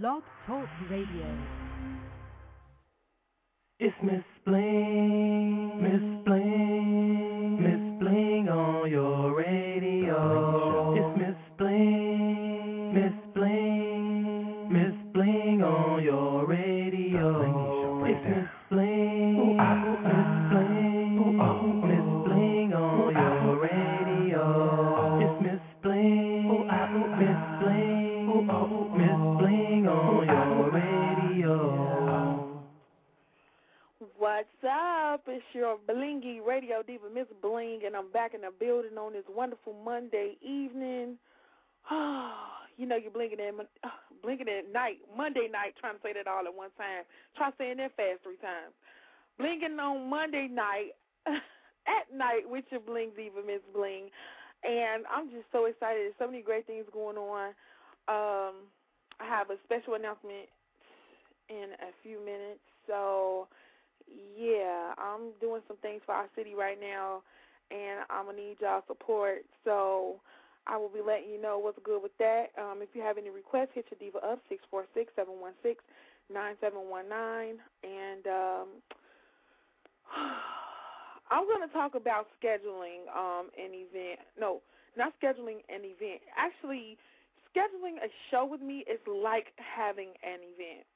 Blog Talk Radio. It's Miss Bling, Miss Bling, your Blingy Radio Diva, Miss Bling, and I'm back in the building on this wonderful Monday evening. you know, you're blinking at blinking at night, Monday night, trying to say that all at one time. Try saying that fast three times. Blinking on Monday night, at night with your Bling Diva, Miss Bling, and I'm just so excited. There's so many great things going on. Um, I have a special announcement in a few minutes, so yeah, I'm doing some things for our city right now, and I'm gonna need y'all support. So I will be letting you know what's good with that. Um, if you have any requests, hit your diva up six four six seven one six nine seven one nine, and um, I'm gonna talk about scheduling um, an event. No, not scheduling an event. Actually, scheduling a show with me is like having an event.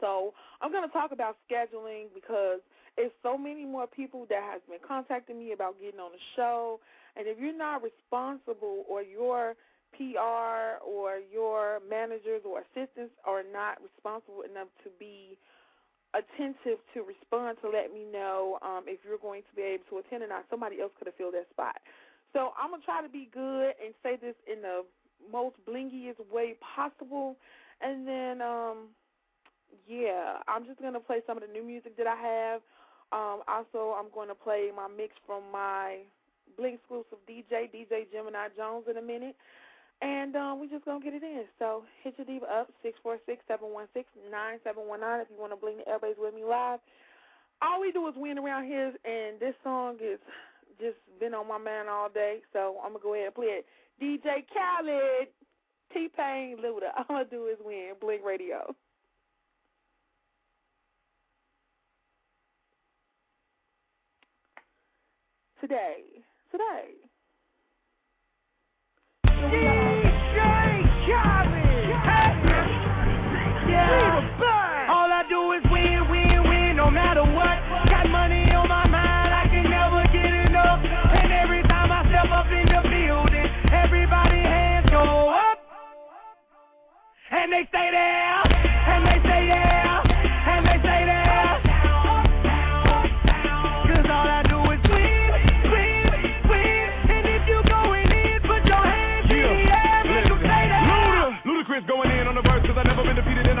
So I'm going to talk about scheduling because it's so many more people that has been contacting me about getting on the show. And if you're not responsible or your PR or your managers or assistants are not responsible enough to be attentive to respond to let me know um, if you're going to be able to attend or not, somebody else could have filled that spot. So I'm going to try to be good and say this in the most blingiest way possible. And then um, yeah, I'm just gonna play some of the new music that I have. Um, also, I'm going to play my mix from my Blingsclusive DJ, DJ Gemini Jones, in a minute, and um, we're just gonna get it in. So hit your diva up six four six seven one six nine seven one nine if you want to bling the airways with me live. All we do is win around here, and this song is just been on my mind all day, so I'm gonna go ahead and play it. DJ Khaled, T Pain, Luda. All I do is win. Bling Radio. Today. Today. DJ Khaled, Yeah. All I do is win, win, win, no matter what. Got money on my mind, I can never get enough. And every time I step up in the building, everybody hands go up. And they stay there,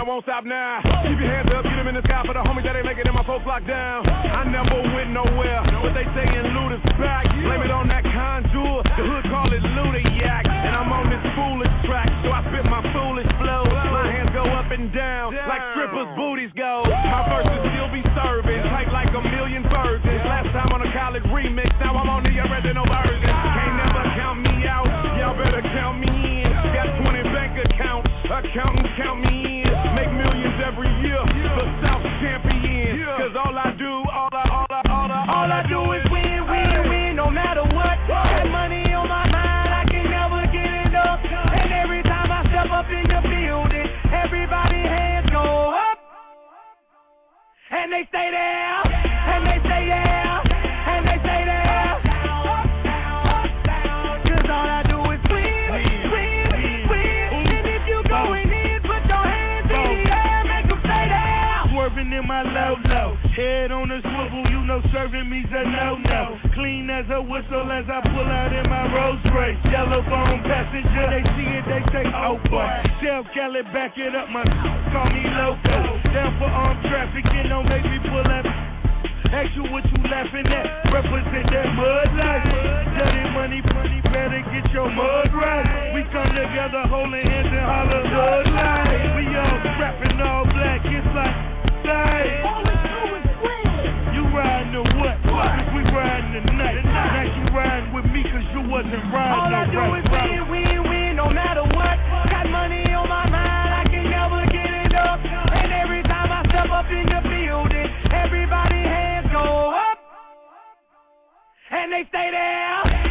won't stop now. Keep your hands up, get them in the sky for the homies that ain't making it, my folks locked down. I never went nowhere, but they saying Luda's back. Blame it on that Conjure, the hood call it Luda. And I'm on this foolish track, so I spit my foolish flow. My hands go up and down, like strippers' booties go. My verses still be serving, tight like a million virgins. Last time on a Khaled remix, now I'm on the original version. Can't never count me out, y'all better count me in. Got 20 bank accounts, accountants count me in. Every year know serving me's a no no. Clean as a whistle as I pull out in my Rolls Royce. Yellow bone passenger, they see it, they say oh boy. Self Cali, back it up, my call me loco. Down for armed trafficking, don't make me pull up. Ask you what you laughing at, represent that mud life. Dirty money, money, better get your mud right. We come together holding hands and holler hood life. We all rapping all black, it's like, like to what? what? We riding tonight. tonight. Now you riding with me cause you wasn't riding All I do right. is win, win, win, no matter what. Got money on my mind, I can never get it up. And every time I step up in the building, everybody hands go up. And they stay there.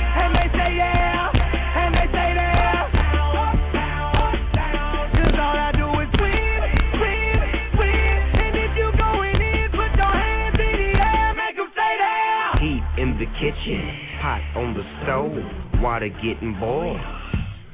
kitchen, pot on the stove, water getting boiled.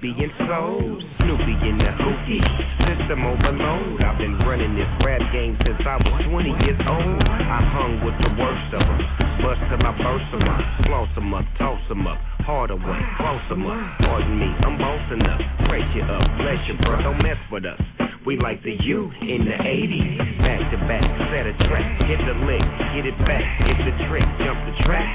Being sold, Snoopy in the hookie. System overload. I've been running this rap game since I was 20 years old. I hung with the worst of them. Bust them, I burst them up. Floss them up, toss them up. Harder way, close them up. Pardon me, I'm bossing up. Break you up, bless you, bro. Don't mess with us. We like the U in the 80s. Back to back, set a track, hit the lick, get it back, hit the trick, jump the track.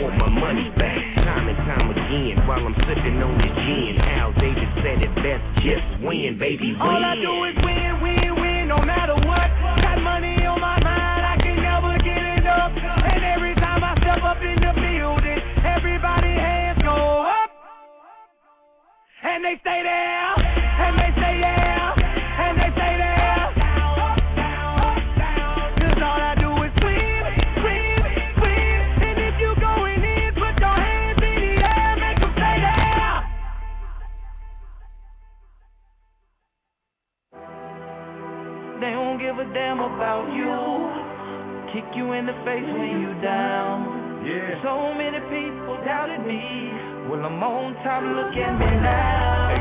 Want my money back, time and time again, while I'm sipping on the gin. Al Davis said it best, just win, baby, win. All I do is win, win, win, no matter what. Got money on my mind, I can never get enough. And every time I step up in the building, everybody hands go up, and they stay there. damn about you. Kick you in the face when you down. Yeah. So many people doubted me. Well, I'm on time. look at me now.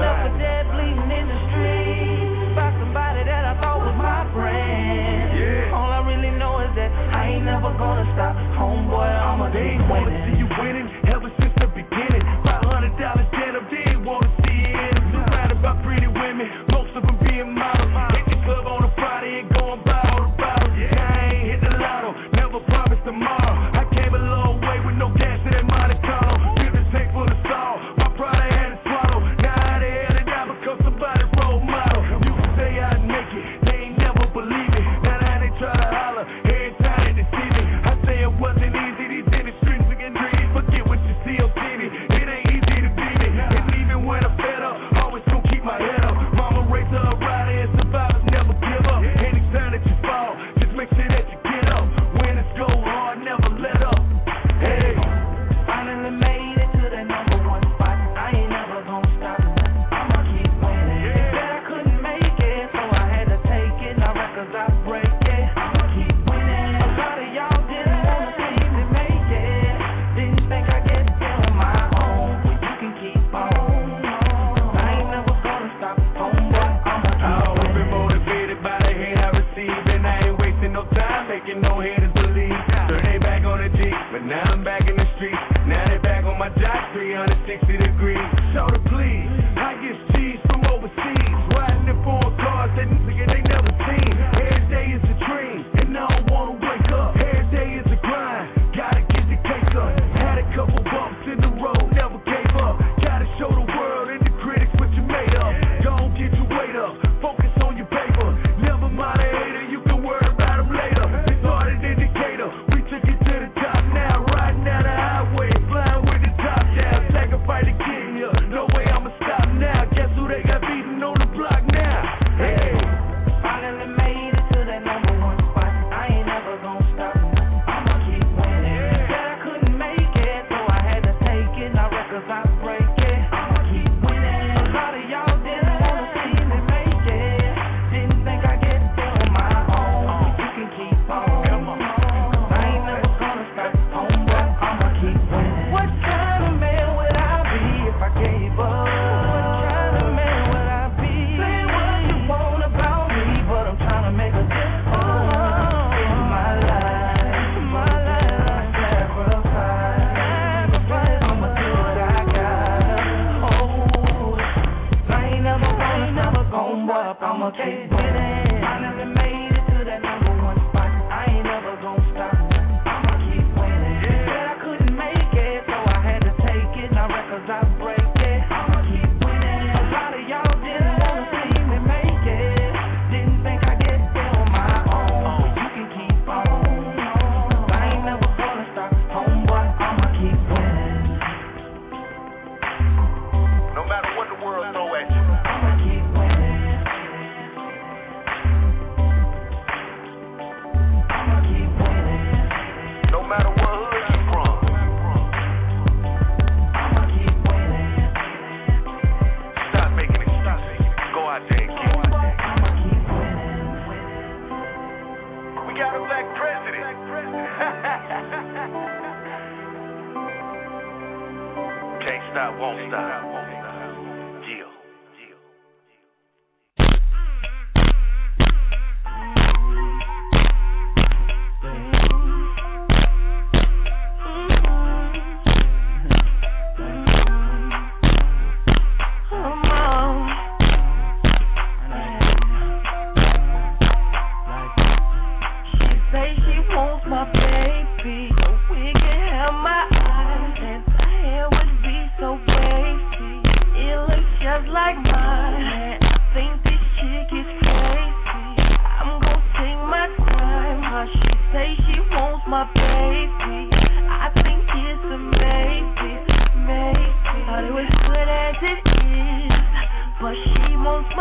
Left for dead, bleeding in the street. By somebody that I thought was my friend. Yeah. All I really know is that I ain't never gonna stop. Homeboy, I'm a big winner. Wanna see you winning ever since the beginning.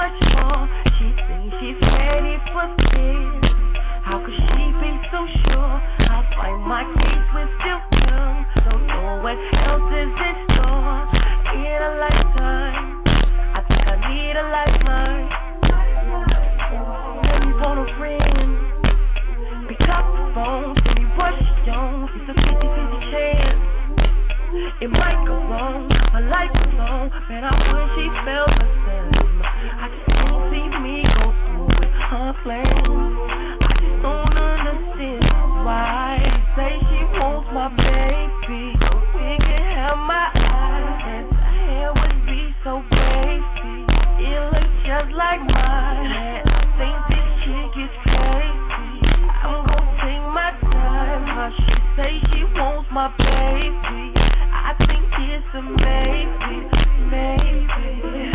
much more. She thinks she's ready for this. How could she be so sure? I fight my case with still young. Don't know what else is in store. In a lifetime, I think I need a lifeline. Let me phone a friend. Pick up the phone, tell me what she on. It's a 50 50 chance. It might go wrong, My life alone. Man, I wish she felt the I just don't see me go through her. I just don't understand why she say she wants my baby. My eyes, her hair would be so. It looks just like mine, I think this chick is crazy. I'm gonna take my time. How she say she wants my baby. I think it's a maybe, maybe.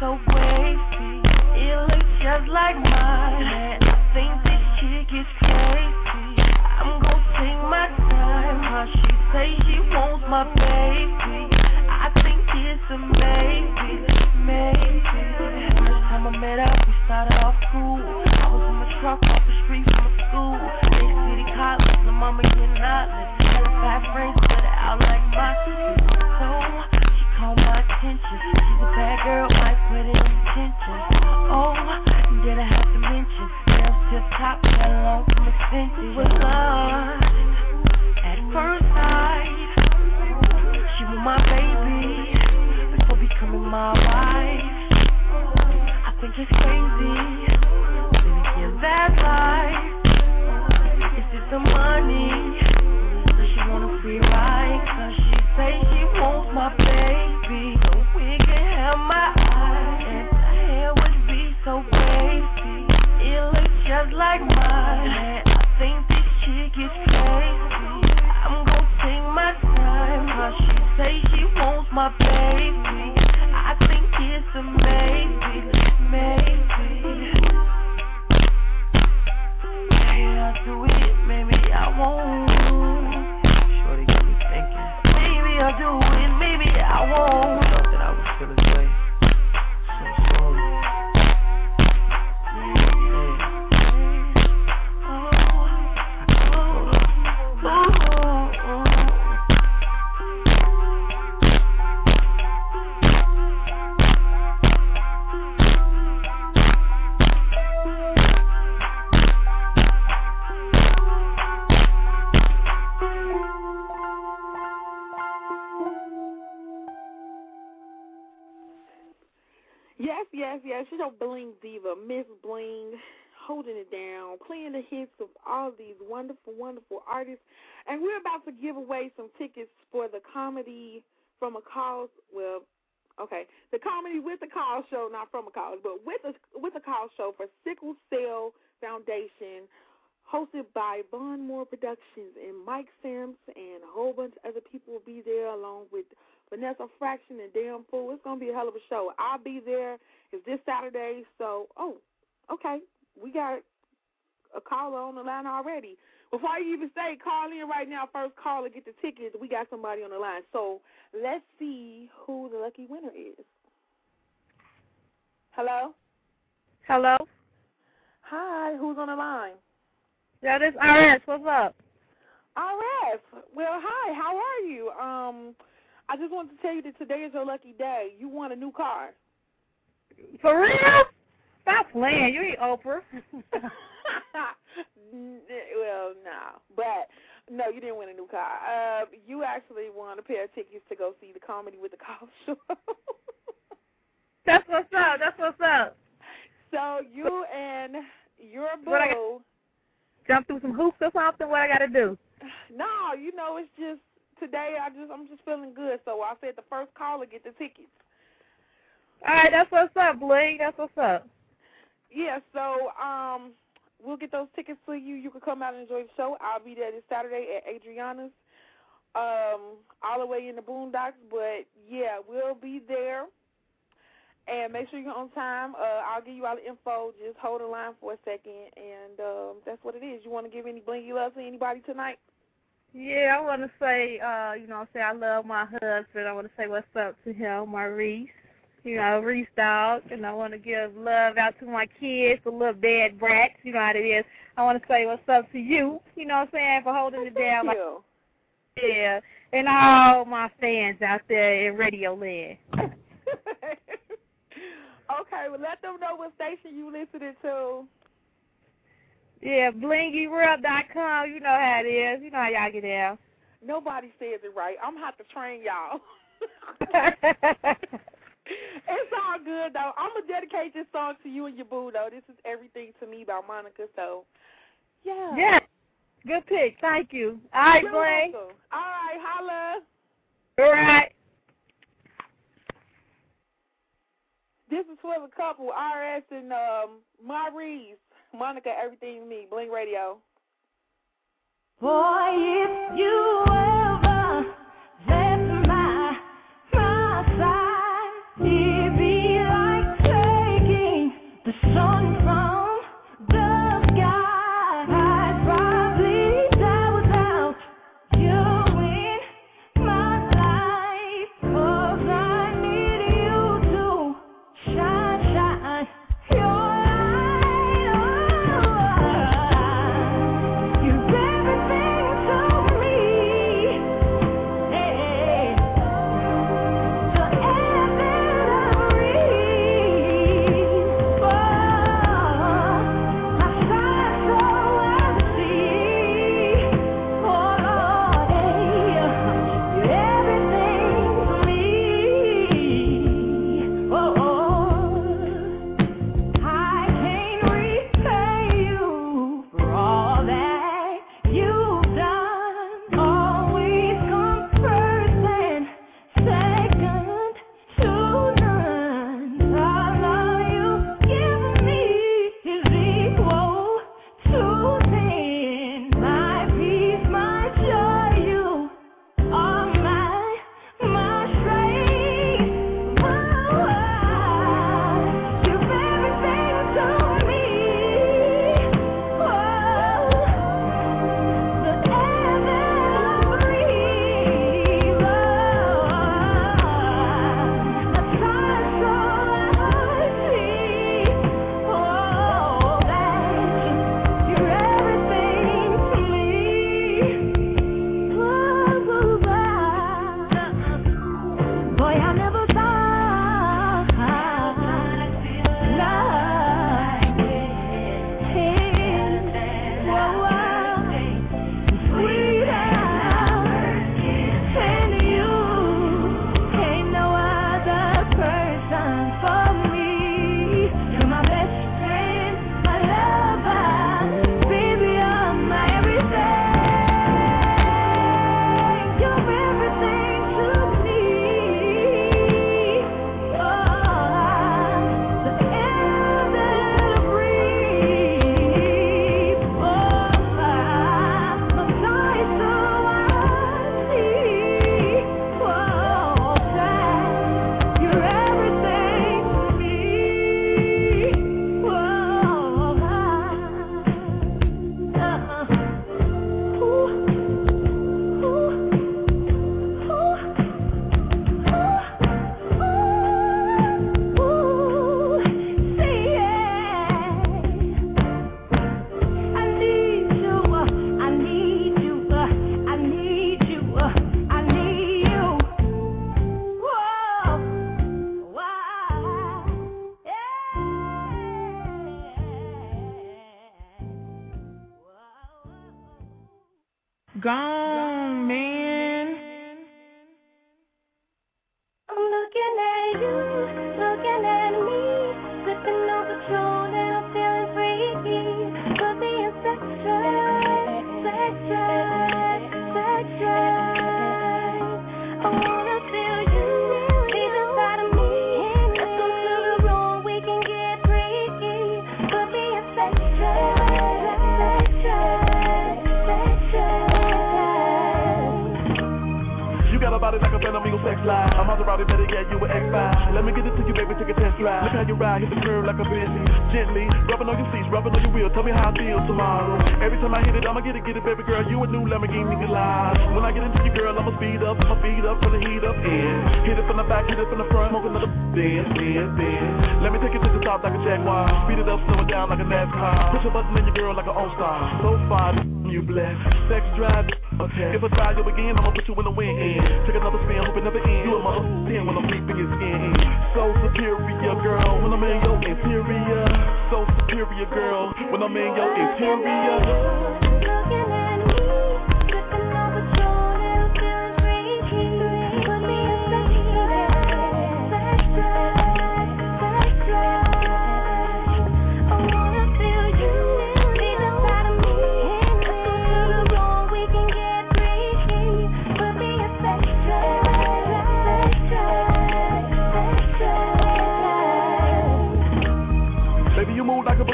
so wavy. It looks just like mine. And I think this chick is crazy. I'm gonna take my time. How she say she wants my baby. I think it's a maybe, maybe. First time I met up, we started off cool. I was in my truck off the street from school. Big city college, my mama getting out. Four or five friends, but I like my sister. So call my attention. She's a bad girl, might put it in tension. Oh, did I have to mention? Nails to top, got along from extension. We were lost at first sight. She was my baby, before becoming my wife. I think it's crazy, living in that life. Is it the money? she wanna free ride. Cause she say she wants my baby. So we can have my eyes. And her hair would be so crazy. It looks just like mine. And I think this chick is crazy. I'm gonna take my time. Cause she say she wants my baby. I think it's amazing. Maybe. Maybe I do it. Maybe I won't are doing, maybe I won't. yes, yes. You know, Bling Diva, Miss Bling, holding it down, playing the hits of all these wonderful, wonderful artists. And we're about to give away some tickets for the comedy from a cause. Well, okay, the comedy with the call show, not from a cause, but with a with a call show for Sickle Cell Foundation, hosted by Von Moore Productions and Mike Sims, and a whole bunch of other people will be there along with Vanessa Fraction, and Damn Fool. It's gonna be a hell of a show. I'll be there. It's this Saturday, so oh, okay, we got a caller on the line already. Before you even say call in right now, first call and get the tickets. We got somebody on the line, so let's see who the lucky winner is. Hello. Hello. Hi, who's on the line? Yeah, this RS. What's up? RS. Well, hi. How are you? Um, I just wanted to tell you that today is your lucky day. You won a new car. For real? Stop playing. You ain't Oprah. well, no, but no, you didn't win a new car. Uh, you actually won a pair of tickets to go see the comedy with the call show. That's what's up. That's what's up. So you and your boo. What I got- Jump through some hoops or something? What I got to do? No, you know it's just today. I just I'm just feeling good. So I said the first caller get the tickets. All right, that's what's up, Bling. That's what's up. Yeah, so um, we'll get those tickets to you. You can come out and enjoy the show. I'll be there this Saturday at Adriana's, um, all the way in the Boondocks. But yeah, we'll be there. And make sure you're on time. Uh, I'll give you all the info. Just hold the line for a second, and um, that's what it is. You want to give any blingy love to anybody tonight? Yeah, I want to say, uh, you know, say I love my husband. I want to say what's up to him, Maurice. You know, Reese dog, and I want to give love out to my kids, the little bad brats. You know how it is. I want to say what's up to you. You know what I'm saying for holding it down. Thank Like, you. yeah, and all my fans out there in Radio Land. okay, well, let them know what station you listening to. Yeah, blingyworld.com. You know how it is. You know how y'all get down. Nobody says it right. I'm gonna have to train y'all. it's all good though. I'm gonna dedicate this song to you and your boo though. This is everything to me by Monica. So, yeah. yeah, good pick. Thank you. All right, You're welcome. All right, holla. All right. This is for the couple, RS and um Maurice. Monica, everything to me. Bling Radio. Boy, if you ever left my, my side, it'd be like taking the sun from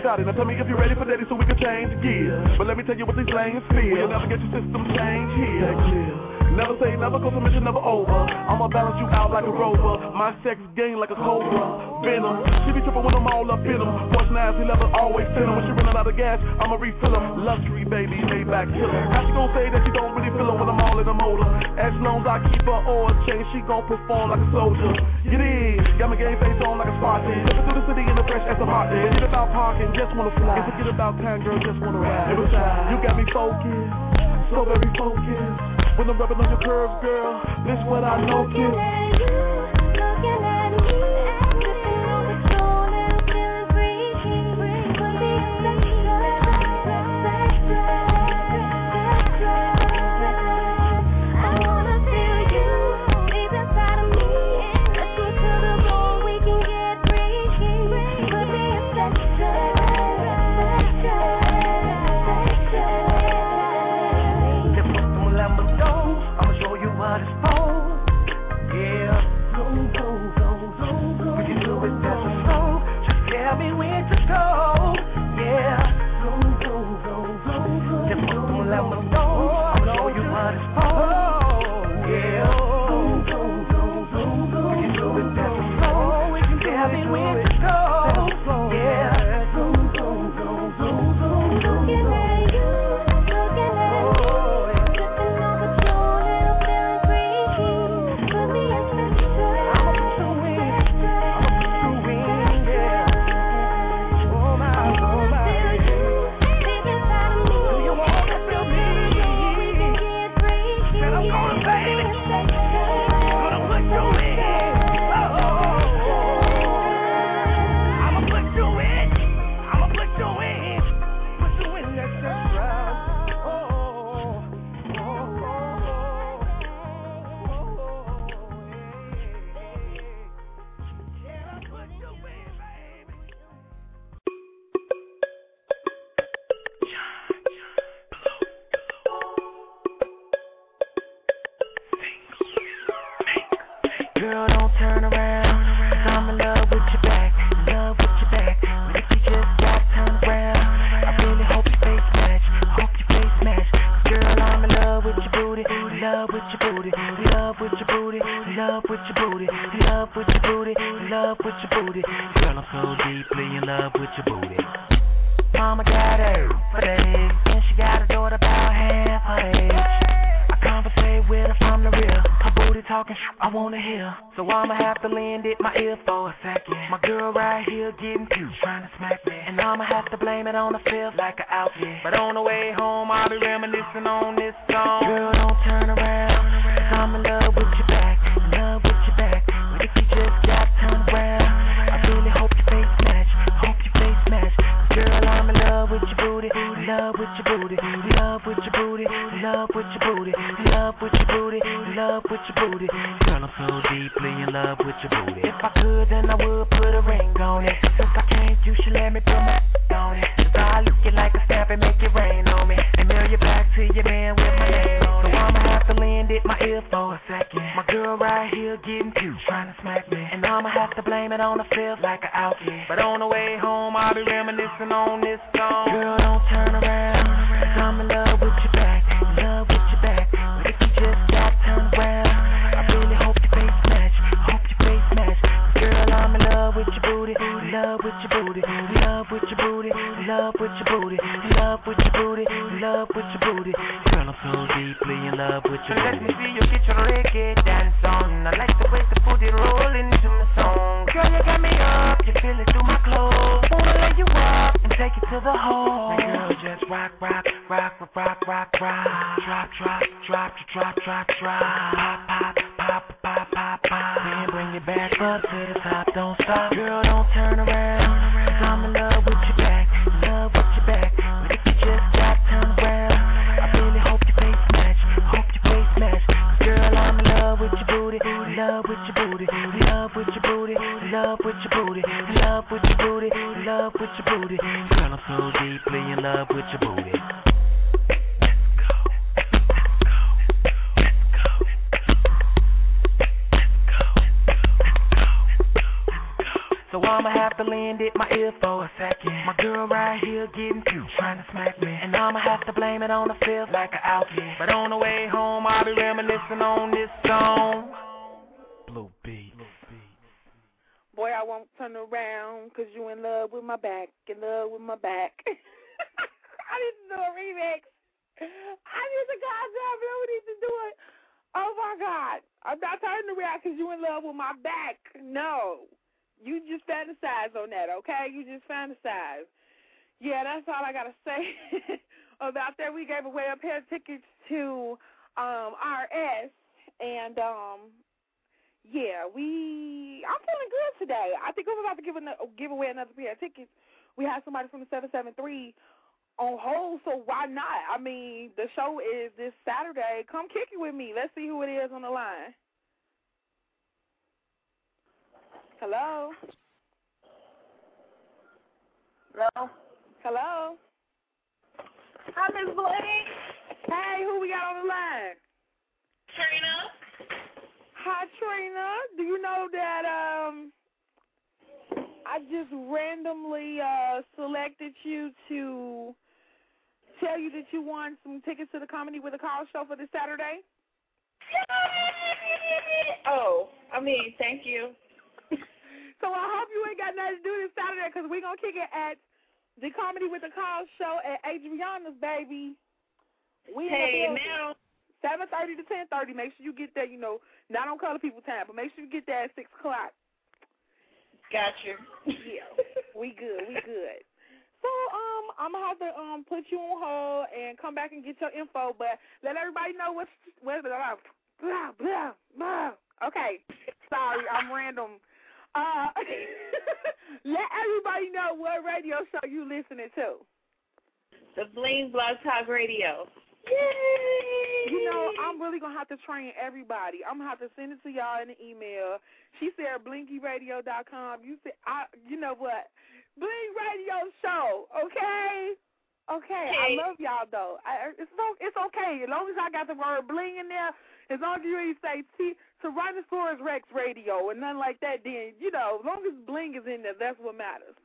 shot it. Now tell me if you're ready for daddy so we can change gears. But let me tell you what these lanes feel. We'll never get your system changed here. Never say never cause the mission never over. I'ma balance you out like a rover. My sex game like a cobra. Venom. She be trippin' when I'm all up in them. Force never always fit them. When she runnin' out of gas, I'ma refill them. Luxury baby, Maybach killer. How she gon' say that she don't really feel her when I'm all in the motor? As long as I keep her oil changed, she gon' perform like a soldier. Get in. Got my game face on like a Spartan. Looking through the city in the fresh as a hot. Forget about parking, just wanna fly. And forget about time, girl, just wanna ride. You got me focused, so very focused. When I'm rubbing on your curves, girl, this what I know, kid. Blame it on the fifth like an outfit. But on the way home, I'll be reminiscing on this song. Girl, don't turn around. Drop, drop, drop, because you're in love with my back, in love with my back. I need to do a remix. I need to goddamn really need to do it. Oh my God. I'm not turning around because you're in love with my back. No. You just fantasize on that, okay? You just fantasize. Yeah, that's all I got to say about that. We gave away a pair of tickets to um, RS, and um, yeah, we. I'm feeling good today. I think I'm about to give an, give away another pair of tickets. We have somebody from the seven seven three on hold, so why not? I mean, the show is this Saturday. Come kick it with me. Let's see who it is on the line. Hello. Hello. Hello. Hi, Miss Blake. Hey, who we got on the line? Trina. Hi, Trina. Do you know that um I just randomly uh selected you to tell you that you won some tickets to the Comedy with a Call show for this Saturday? Oh, I mean, thank you. So I hope you ain't got nothing to do this Saturday because we're going to kick it at the Comedy with a Call show at Adriana's, baby. We Hey, now. Seven thirty to ten thirty. Make sure you get there. You know, not on color people time, but make sure you get there at six o'clock. Got you. Yeah, we good. We good. So um, I'm gonna have to um put you on hold and come back and get your info, but let everybody know what's what blah blah blah blah. Okay, sorry, I'm random. Uh, let everybody know what radio show you listening to. The Bling Blog Talk Radio. Yay! You know, I'm really gonna have to train everybody. I'm gonna have to send it to y'all in an email. She said blinkyradio.com. You said I you know what? Bling Radio Show, okay? Okay, I love y'all though. I, it's no, it's okay as long as I got the word bling in there. As long as you ain't say T Tyrannosaurus Rex Radio and nothing like that, then you know, as long as bling is in there, that's what matters.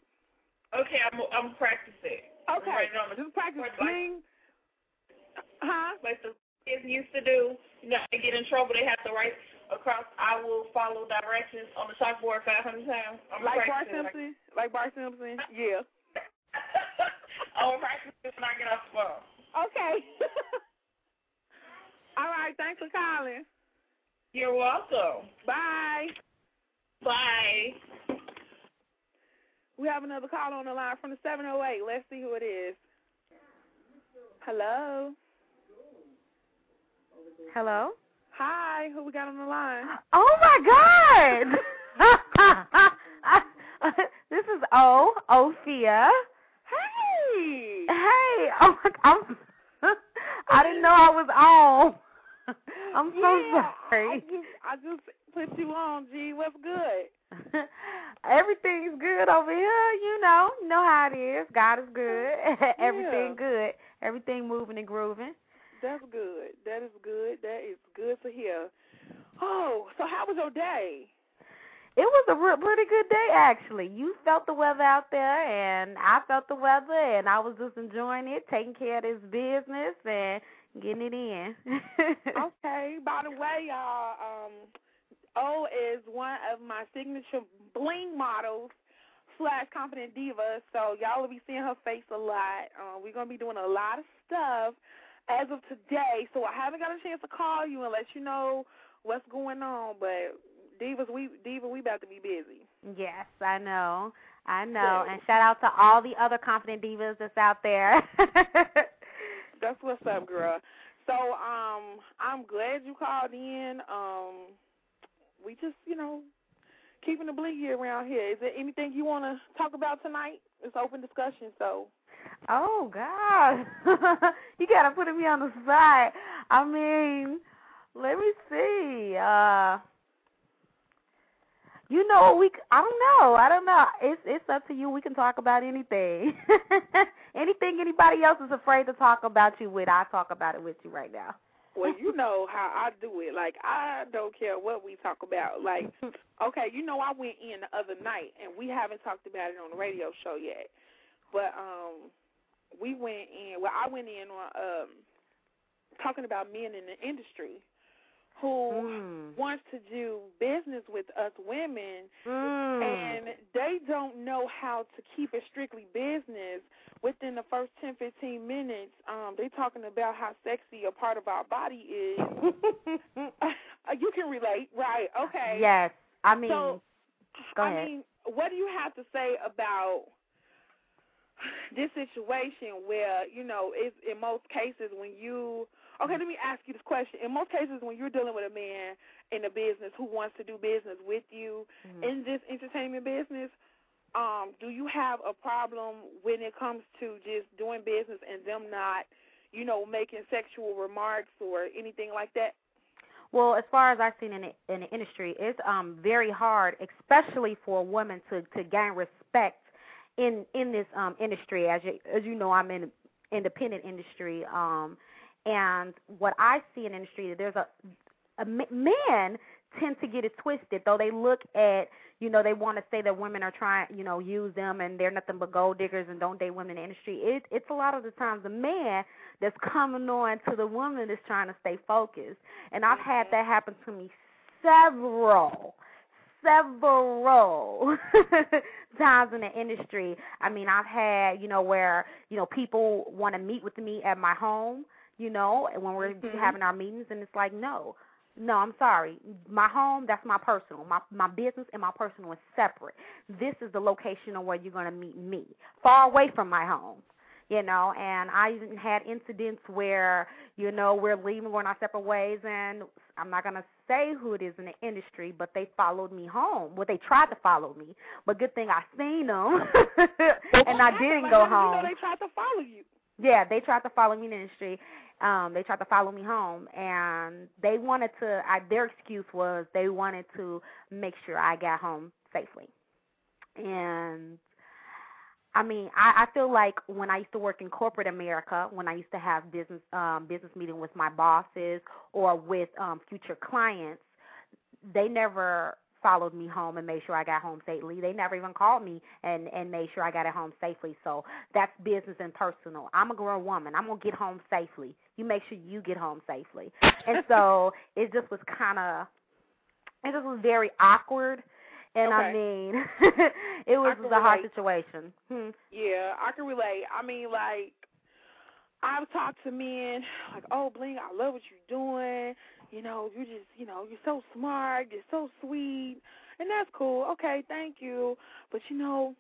Okay, I'm I'm practicing. I'm Okay, on the- just practice like- bling. Huh? Like the kids used to do. You know, they get in trouble. They have to write across. I will follow directions on the chalkboard 500 times. I'm Like Bart. Simpson? Like Bart Simpson? Yeah. I will practice when I get off the phone. Okay. All right. Thanks for calling. You're welcome. Bye. Bye. We have another call on the line from the 708. Let's see who it is. Hello. Hello? Hi. Who we got on the line? Oh my God! this is O, Ophia. Hey. Hey, oh my, I'm I didn't know I was on. I'm so yeah, sorry. I just, I just put you on, G. What's good? Everything's good over here, you know. You know how it is. God is good. Everything good. Everything moving and grooving. That's good. That is good. That is good to hear. Oh, so how was your day? It was a re- pretty good day, actually. You felt the weather out there, and I felt the weather, and I was just enjoying it, taking care of this business and getting it in. okay. By the way, y'all, um, O is one of my signature bling models slash confident diva. So y'all will be seeing her face a lot. Uh, we're gonna be doing a lot of stuff as of today. So I haven't got a chance to call you and let you know what's going on, but divas, we diva, we about to be busy. yes, I know. I know. And shout out to all the other confident divas that's out there. That's what's up, girl. So um, I'm glad you called in. Um, we just, you know, keeping the blingy around here. Is there anything you want to talk about tonight? It's open discussion, so. Oh God, you gotta put me on the spot. I mean, let me see. Uh, you know, we. c- I don't know. I don't know. It's it's up to you. We can talk about anything. anything anybody else is afraid to talk about you with, I talk about it with you right now. Well, you know how I do it. Like I don't care what we talk about. Like, okay, you know I went in the other night and we haven't talked about it on the radio show yet. But um we went in well I went in on um talking about men in the industry who Mm. wants to do business with us women Mm. and they don't know how to keep it strictly business within the first ten fifteen minutes um they talking about how sexy a part of our body is you can relate right okay yes, I mean, so go ahead. i mean what do you have to say about this situation where you know it's in most cases when you okay let me ask you this question. In most cases when you're dealing with a man in a business who wants to do business with you Mhm. in this entertainment business um do you have a problem when it comes to just doing business and them not you know making sexual remarks or anything like that? Well, as far as I've seen in the, in the industry, it's um very hard, especially for a woman to to gain respect in in this um industry. As you as you know, I'm in independent industry. Um, and what I see in industry, that there's a men tend to get it twisted. Though they look at you know they want to say that women are trying you know use them and they're nothing but gold diggers and don't date women in the industry. It it's a lot of the times the man that's coming on to the woman that's trying to stay focused. And I've had that happen to me several, several times in the industry. I mean, I've had, you know, where, you know, people want to meet with me at my home, you know, and when we're Mhm. having our meetings and it's like, no. No, I'm sorry. My home, that's my personal. My my business and my personal is separate. This is the location of where you're going to meet me. Far away from my home you know and i even had incidents where you know we're leaving we're going our separate ways and i'm not going to say who it is in the industry but they followed me home well they tried to follow me but good thing i seen them and i didn't go you know home they tried to follow you yeah, they tried to follow me in the industry. Um, they tried to follow me home, and they wanted to. I, their excuse was they wanted to make sure I got home safely. And I mean, I, I feel like when I used to work in corporate America, when I used to have business um, business meeting with my bosses or with um, future clients, they never followed me home and made sure I got home safely. They never even called me and and made sure I got it home safely. So that's business and personal. I'm a grown woman. I'm gonna get home safely. You make sure you get home safely. And so it just was kind of, it just was very awkward. And I mean, it was can a hard situation. Hmm. Yeah, I can relate. I mean, like, I've talked to men like, "Oh, Bling, I love what you're doing. You know, you just, you know, you're so smart, you're so sweet, and that's cool. Okay, thank you. But you know,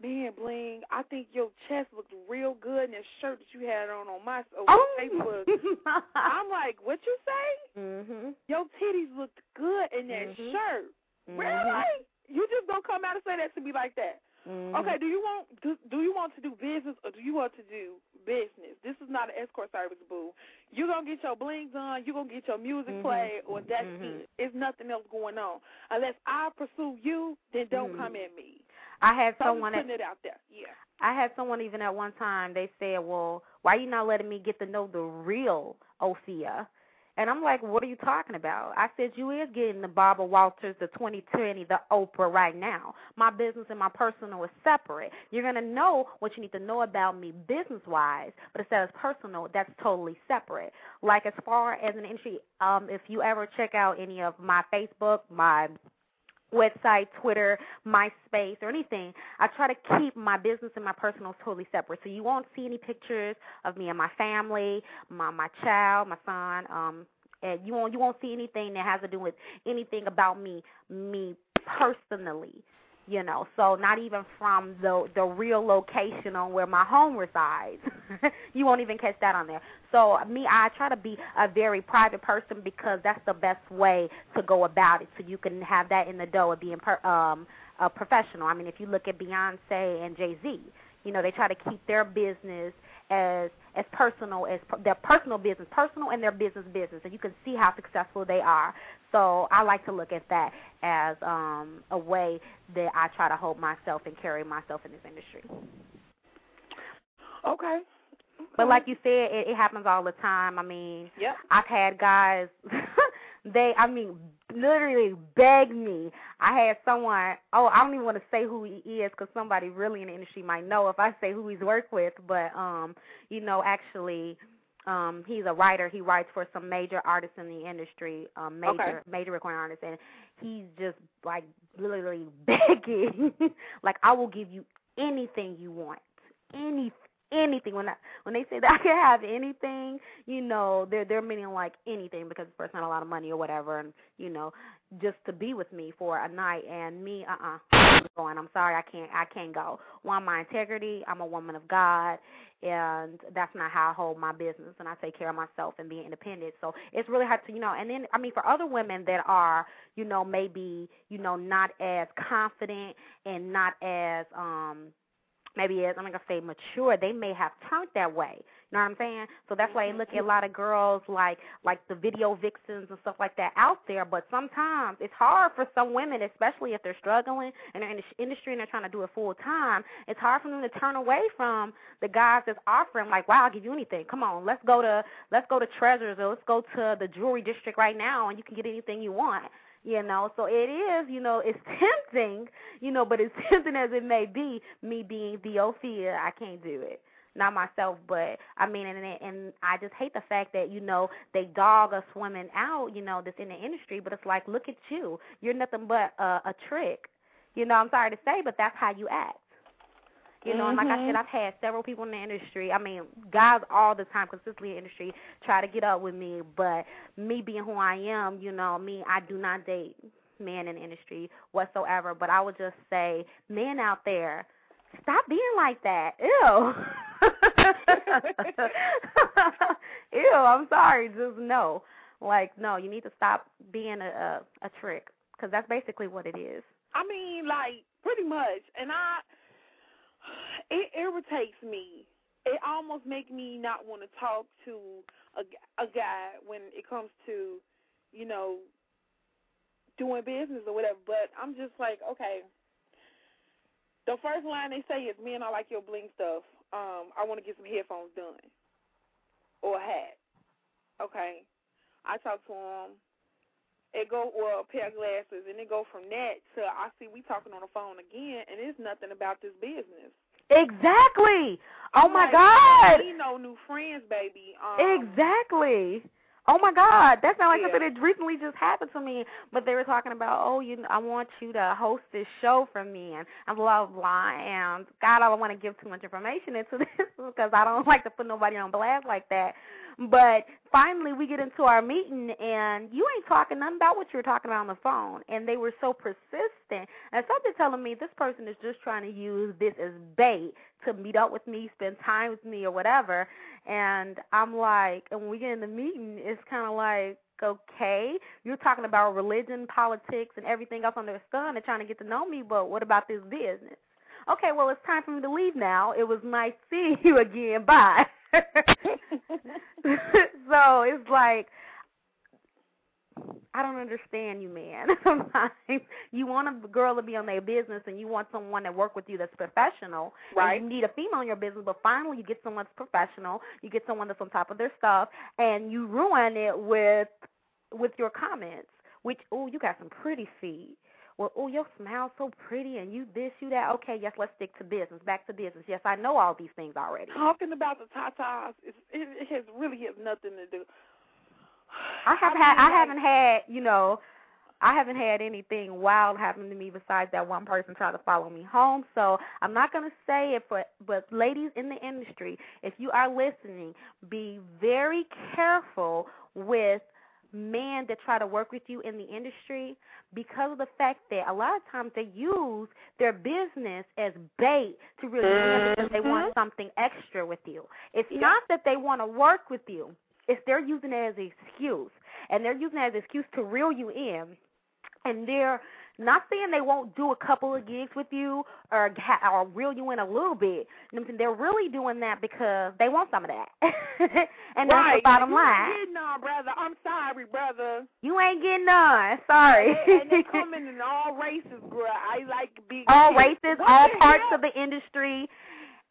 man, Bling, I think your chest looked real good in that shirt that you had on on my on Oh. Facebook. I'm like, what you say? mhm. Your titties looked good in that Mhm. shirt. Mhm. Really? You just don't come out and say that to me like that. Mhm. Okay, do you want do, do you want to do business or do you want to do business? This is not an escort service, boo. You're gonna get your bling done, you're gonna get your music Mhm. played, or that's Mhm. it. It's nothing else going on. Unless I pursue you, then don't Mhm. come at me. I had So someone at putting it out there. Yeah. I had someone even at one time they said, "Well, why you not letting me get to know the real Ophia?" And I'm like, "What are you talking about?" I said, "You is getting the Barbara Walters, the 2020, the Oprah right now. My business and my personal is separate. You're gonna know what you need to know about me business wise, but instead of personal, that's totally separate. Like as far as an entry, um, if you ever check out any of my Facebook, my website, Twitter, MySpace, or anything, I try to keep my business and my personal totally separate. So you won't see any pictures of me and my family, my my child, my son. Um, and you won't you won't see anything that has to do with anything about me, me personally. You know, so not even from the the real location on where my home resides. you won't even catch that on there. So me, I try to be a very private person because that's the best way to go about it. So you can have that in the dough of being per, um, a professional. I mean, if you look at Beyonce and Jay Z, you know they try to keep their business as as personal as their personal business personal and their business business, and you can see how successful they are. So I like to look at that as um, a way that I try to hold myself and carry myself in this industry. Okay. But like you said, it, it happens all the time. I mean, Yep. I've had guys, they, I mean, literally beg me. I had someone, oh, I don't even want to say who he is because somebody really in the industry might know if I say who he's worked with. But, um, you know, actually, um, he's a writer. He writes for some major artists in the industry, um, major, Okay. major recording artists, and he's just like literally begging, like I will give you anything you want, any anything. When I when they say that I can have anything, you know, they're they're meaning like anything because the person had a lot of money or whatever, and you know, just to be with me for a night. And me, uh, uh-uh, I'm going. I'm sorry, I can't. I can't go. One, my integrity. I'm a woman of God, and that's not how I hold my business. And I take care of myself and being independent. So it's really hard to, you know. And then, I mean, for other women that are, you know, maybe, you know, not as confident and not as um maybe as I'm not gonna say mature, they may have turned that way. Know what I'm saying? So that's why you look at a mm-hmm. lot of girls like like the video vixens and stuff like that out there. But sometimes it's hard for some women, especially if they're struggling and they're in the industry and they're trying to do it full time. It's hard for them to turn away from the guys that's offering like, wow, I'll give you anything. Come on, let's go to let's go to Treasures or let's go to the jewelry district right now and you can get anything you want you know so it is you know it's tempting you know but as tempting as it may be me being theophia i can't do it not myself but i mean and and i just hate the fact that you know they dog us women out you know that's in the industry but it's like look at you you're nothing but a, a trick you know i'm sorry to say but that's how you act you know, and like I said, mm-hmm. I've had several people in the industry. I mean, guys all the time, consistently in the industry, try to get up with me. But me being who I am, you know, me, I do not date men in the industry whatsoever. But I would just say, men out there, stop being like that. Ew. Ew. I'm sorry. Just no. Like, no, you need to stop being a a, a trick because that's basically what it is. I mean, like pretty much, and I it irritates me. It almost makes me not want to talk to a, a guy when it comes to, you know, doing business or whatever. But I'm just like, okay. The first line they say is, "Man, I like your bling stuff. Um, I want to get some headphones done or a hat." Okay, I talk to him. It go well a pair of glasses, and it go from that to I see we talking on the phone again, and it's nothing about this business. Exactly. Oh I'm my like, God. We no new friends, baby. Um, Exactly. Oh my God, that sounds like Yeah. something that recently just happened to me. But they were talking about, oh, you, I want you to host this show for me, and blah blah blah. And God, I don't want to give too much information into this because I don't like to put nobody on blast like that. But finally, we get into our meeting, and you ain't talking nothing about what you were talking about on the phone. And they were so persistent, and something telling me this person is just trying to use this as bait to meet up with me, spend time with me, or whatever. And I'm like, and when we get in the meeting, it's kind of like, okay, you're talking about religion, politics, and everything else under the sun, and trying to get to know me, but what about this business? Okay, well, it's time for me to leave now. It was nice seeing you again. Bye. so it's like I don't understand you, man. You want a girl to be on their business, and you want someone to work with you that's professional. Right. And you need a female in your business, but finally you get someone that's professional. You get someone that's on top of their stuff, and you ruin it with with your comments. Which, oh, you got some pretty feet. Well, oh, your smile's so pretty, and you this, you that. Okay, yes, let's stick to business. Back to business. Yes, I know all these things already. Talking about the tatas, it, it has really has nothing to do. I have I had, I like, haven't had. You know, I haven't had anything wild happen to me besides that one person trying to follow me home. So I'm not gonna say it, but but ladies in the industry, if you are listening, be very careful with men that try to work with you in the industry because of the fact that a lot of times they use their business as bait to really because they want mm-hmm. something extra with you. It's not that they want to work with you. It's they're using it as an excuse. And they're using it as an excuse to reel you in. And they're not saying they won't do a couple of gigs with you or or reel you in a little bit. You know what I'm saying? They're really doing that because they want some of that. and that's the bottom you line. ain't getting none, brother. I'm sorry, brother. You ain't getting none. Sorry. and, and they coming in all races, girl. I like big. all kids. races, all parts of the industry,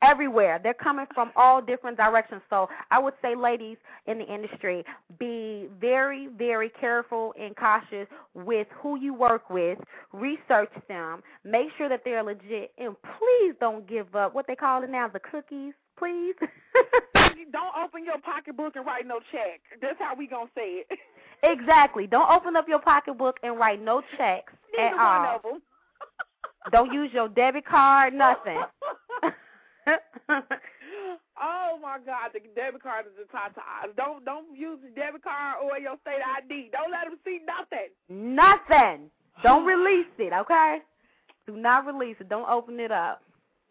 everywhere. They're coming from all different directions. So I would say, ladies in the industry, be very, very careful and cautious with who you work with. Research them. Make sure that they're legit, and please don't give up. What they call it now, the cookies. Please. Don't open your pocketbook and write no check. That's how we gonna say it. exactly. Don't open up your pocketbook and write no checks Neither at all. Don't use your debit card. Nothing. oh my God, the debit card is the tatas. Don't don't use the debit card or your state ID. Don't let them see nothing. Nothing. Don't release it, okay? Do not release it. Don't open it up.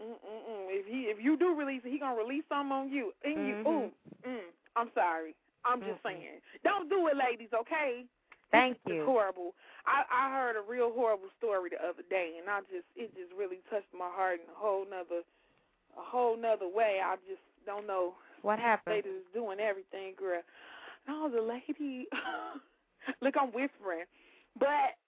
Mm-mm-mm. If he if you do release it, he gonna release something on you. And you, Mhm. ooh, mm, I'm sorry. I'm just saying. Don't do it, ladies. Okay. Thank It's you. horrible. I I heard a real horrible story the other day, and I just it just really touched my heart in a whole nother a whole nother way. I just don't know. What happened? Ladies is doing everything, girl. No, the lady. look, I'm whispering, but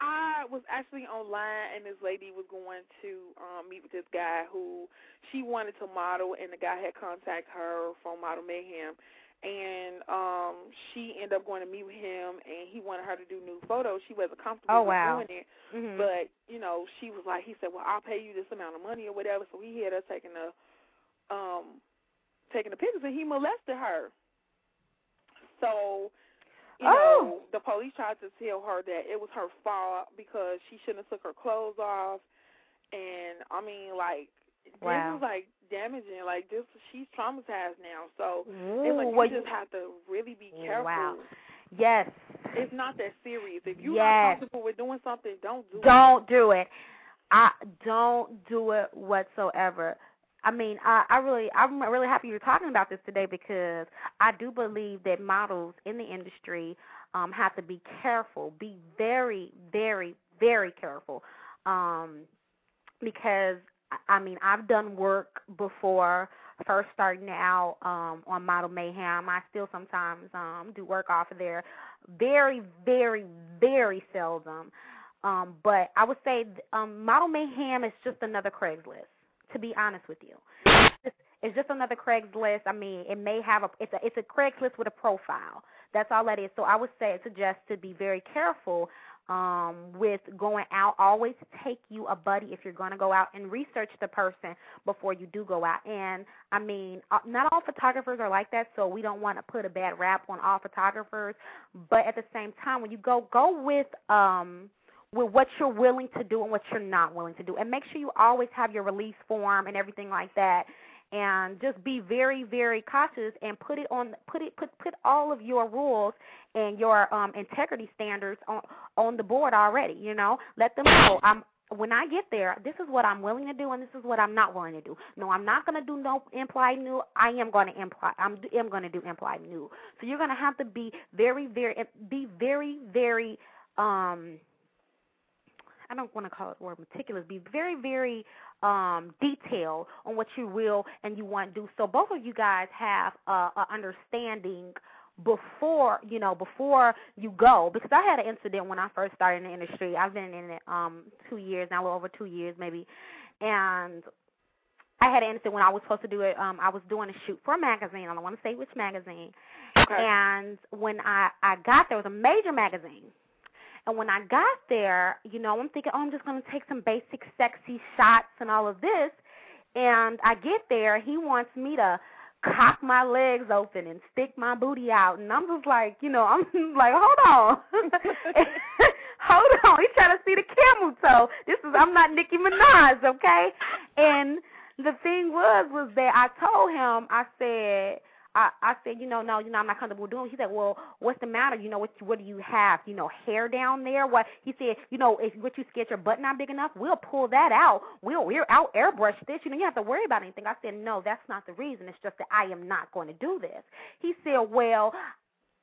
I was actually online, and this lady was going to um, meet with this guy who she wanted to model, and the guy had contacted her from Model Mayhem, and um, she ended up going to meet with him, and he wanted her to do new photos. She wasn't comfortable Oh, wow. doing it, Mhm. but you know, she was like, he said, well, I'll pay you this amount of money or whatever. So he had her taking the, um, taking the pictures, and he molested her. So, you Oh. know, the police tried to tell her that it was her fault because she shouldn't have took her clothes off, and I mean, like, Wow. this is like damaging. Like this, she's traumatized now. So it's Ooh, like you well, just have to really be careful. Wow. Yes. It's not that serious. If you're Yes. not comfortable with doing something, don't do it. Don't do it. I don't do it whatsoever. I mean, I, I really, I'm really happy you're talking about this today because I do believe that models in the industry um, have to be careful, be very, very, very careful, um, because I- mean, I've done work before. First starting out um, on Model Mayhem, I still sometimes um, do work off of there. Very, very, very seldom. Um, but I would say um, Model Mayhem is just another Craigslist. To be honest with you, it's just, it's just another Craigslist. I mean, it may have a it's a it's a Craigslist with a profile. That's all that is. So I would say suggest to be very careful um, with going out. Always take you a buddy if you're going to go out and research the person before you do go out. And I mean, uh, not all photographers are like that, so we don't want to put a bad rap on all photographers. But at the same time, when you go, go with um with what you're willing to do and what you're not willing to do. And make sure you always have your release form and everything like that. And just be very, very cautious and put it on put it put put all of your rules and your um integrity standards on on the board already, you know. Let them know I'm when I get there, this is what I'm willing to do, and this is what I'm not willing to do. No, I'm not going to do no implied new. I am going to imply. I'm am going to do implied new. So you're going to have to be very, very, be very, very um I don't want to call it the word meticulous. Be very very um detailed on what you will and you want to do. So both of you guys have a, a understanding before you know before you go because I had an incident when I first started in the industry. I've been in it um two years now, a little over two years maybe, and I had an incident when I was supposed to do it. Um, I was doing a shoot for a magazine. I don't want to say which magazine. Okay. And when I I got there, it was a major magazine. And when I got there, you know, I'm thinking, oh, I'm just going to take some basic sexy shots and all of this. And I get there, he wants me to cock my legs open and stick my booty out, and I'm just like, you know, I'm like, hold on, hold on. He's trying to see the camel toe. This is I'm not Nicki Minaj, okay? And the thing was, was that I told him, I said. I, I said, you know, no, you know, I'm not comfortable doing. It. He said, well, what's the matter? You know, what what do you have? You know, hair down there? What? He said, you know, if what you scared your butt not big enough, we'll pull that out. We'll we're out airbrush this. You know, you have to worry about anything. I said, no, that's not the reason. It's just that I am not going to do this. He said, well,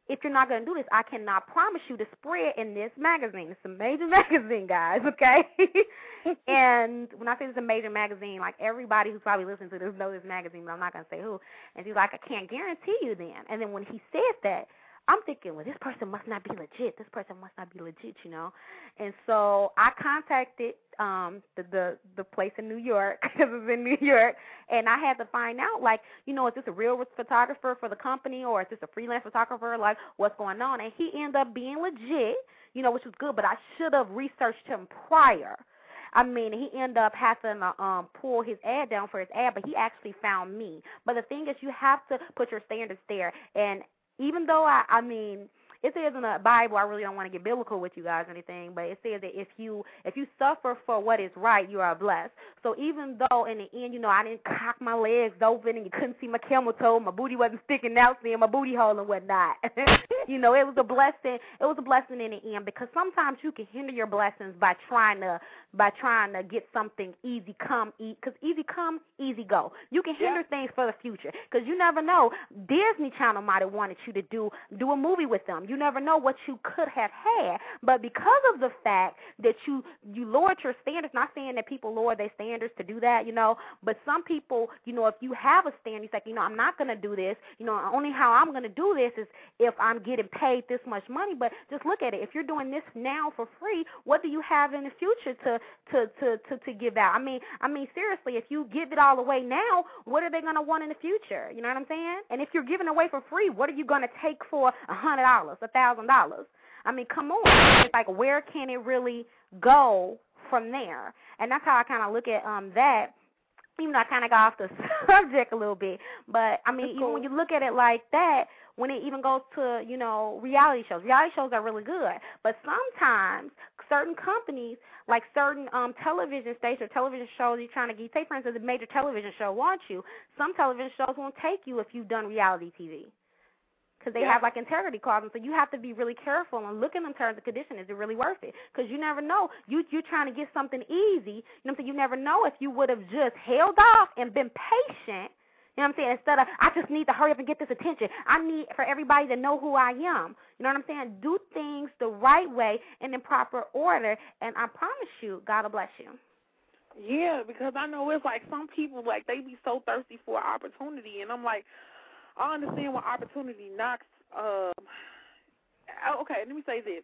if you're not going to do this, I cannot promise you to spread in this magazine. It's a major magazine, guys, okay? and when I say it's a major magazine, like everybody who's probably listening to this knows this magazine, but I'm not going to say who. And he's like, I can't guarantee you then. And then when he said that, I'm thinking, well, this person must not be legit. This person must not be legit, you know. And so I contacted um the the the place in New York because it's in New York, and I had to find out, like, you know, is this a real photographer for the company or is this a freelance photographer? Like, what's going on? And he ended up being legit, you know, which was good. But I should have researched him prior. I mean, he ended up having to um pull his ad down for his ad, but he actually found me. But the thing is, you have to put your standards there, and even though I, I mean, it says in the Bible, I really don't want to get biblical with you guys or anything, but it says that if you if you suffer for what is right, you are blessed. So even though in the end, you know, I didn't cock my legs open and you couldn't see my camel toe, my booty wasn't sticking out, seeing my booty hole and whatnot. you know, it was a blessing. It was a blessing in the end because sometimes you can hinder your blessings by trying to by trying to get something easy come eat because easy come easy go. You can hinder Yeah. things for the future because you never know. Disney Channel might have wanted you to do do a movie with them. You never know what you could have had, but because of the fact that you you lowered your standards, not saying that people lower their standards to do that, you know, but some people, you know, if you have a standard, it's like, you know, I'm not gonna do this. You know, only how I'm gonna do this is if I'm getting paid this much money. But just look at it. If you're doing this now for free, what do you have in the future to to to to, to give out? I mean, I mean seriously, if you give it all away now, what are they gonna want in the future? You know what I'm saying? And if you're giving away for free, what are you gonna take for a hundred dollars, a thousand dollars? I mean, come on. It's like where can it really go from there? And that's how I kind of look at um that. Even though I kind of got off the subject a little bit, but I mean, That's even when you look at it like that, when it even goes to you know reality shows, reality shows are really good. But sometimes certain companies, like certain um television stations, or television shows, you're trying to get. Say, for instance, a major television show wants you. Some television shows won't take you if you've done reality TV because they Yeah. have like integrity clauses. So you have to be really careful and look in them terms and conditions. Is it really worth it? Because you never know. You you're trying to get something easy. You know what I'm saying? You never know if you would have just held off and been patient. You know what I'm saying? Instead of I just need to hurry up and get this attention. I need for everybody to know who I am. You know what I'm saying? Do things the right way and in proper order, and I promise you, God will bless you. Yeah, because I know it's like some people like they be so thirsty for opportunity, and I'm like, I understand when opportunity knocks. Um, oh, okay, let me say this: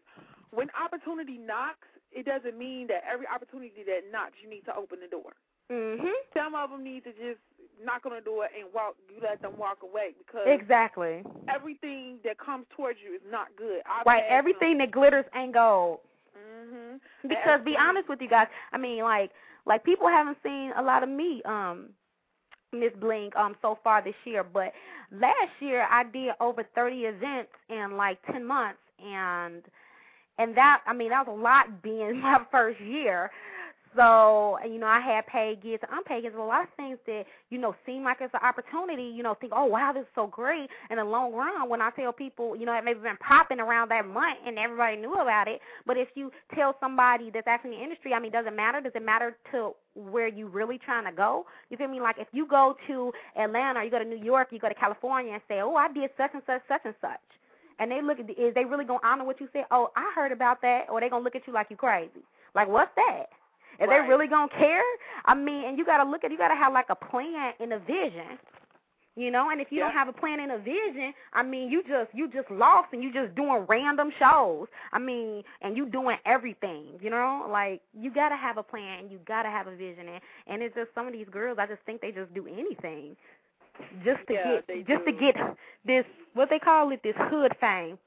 when opportunity knocks, it doesn't mean that every opportunity that knocks you need to open the door. Mhm. Some of them need to just knock on the door and walk. You let them walk away because Exactly. everything that comes towards you is not good. I've Right. Everything that glitters ain't gold. hmm Because be honest with you guys, I mean like like people haven't seen a lot of me, um, Miss Bling, um, so far this year. But last year I did over thirty events in like ten months and and that I mean that was a lot being my first year. So, you know, I had paid gigs and unpaid gigs. A lot of things that, you know, seem like it's an opportunity, you know, think, oh, wow, this is so great. In the long run, when I tell people, you know, it may have been popping around that month and everybody knew about it. But if you tell somebody that's actually in the industry, I mean, does it matter? Does it matter to where you really trying to go? You feel me? Like if you go to Atlanta or you go to New York, you go to California and say, oh, I did such and such, such and such. And they look at, is they really going to honor what you said? Oh, I heard about that. Or they going to look at you like you crazy. Like, what's that? Are Right. they really gonna care? I mean, and you gotta look at, you gotta have like a plan and a vision. You know, and if you don't have a plan and a vision, I mean, you just you just lost and you just doing random shows. I mean, and you doing everything. You know, like you gotta have a plan, you gotta have a vision, and and it's just some of these girls. I just think they just do anything, just to Yeah, get just to get this what they call it this hood fame.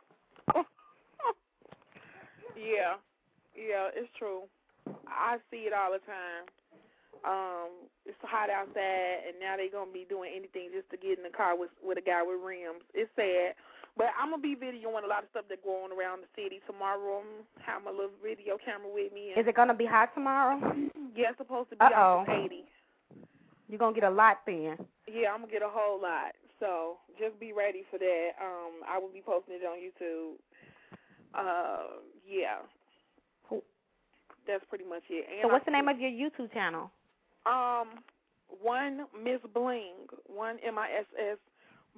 Yeah, yeah, it's true. I see it all the time. Um, it's hot outside, and now they're gonna be doing anything just to get in the car with with a guy with rims. It's sad, but I'm gonna be videoing a lot of stuff that going around the city tomorrow. I'm have my little video camera with me. Is it gonna be hot tomorrow? Yeah, it's supposed to be Uh-oh. up 80. You're gonna get a lot then. Yeah, I'm gonna get a whole lot. So just be ready for that. Um, I will be posting it on YouTube. Uh, yeah. That's pretty much it. And So what's I- the name of your YouTube channel? Um, one Miss Bling, one M I S S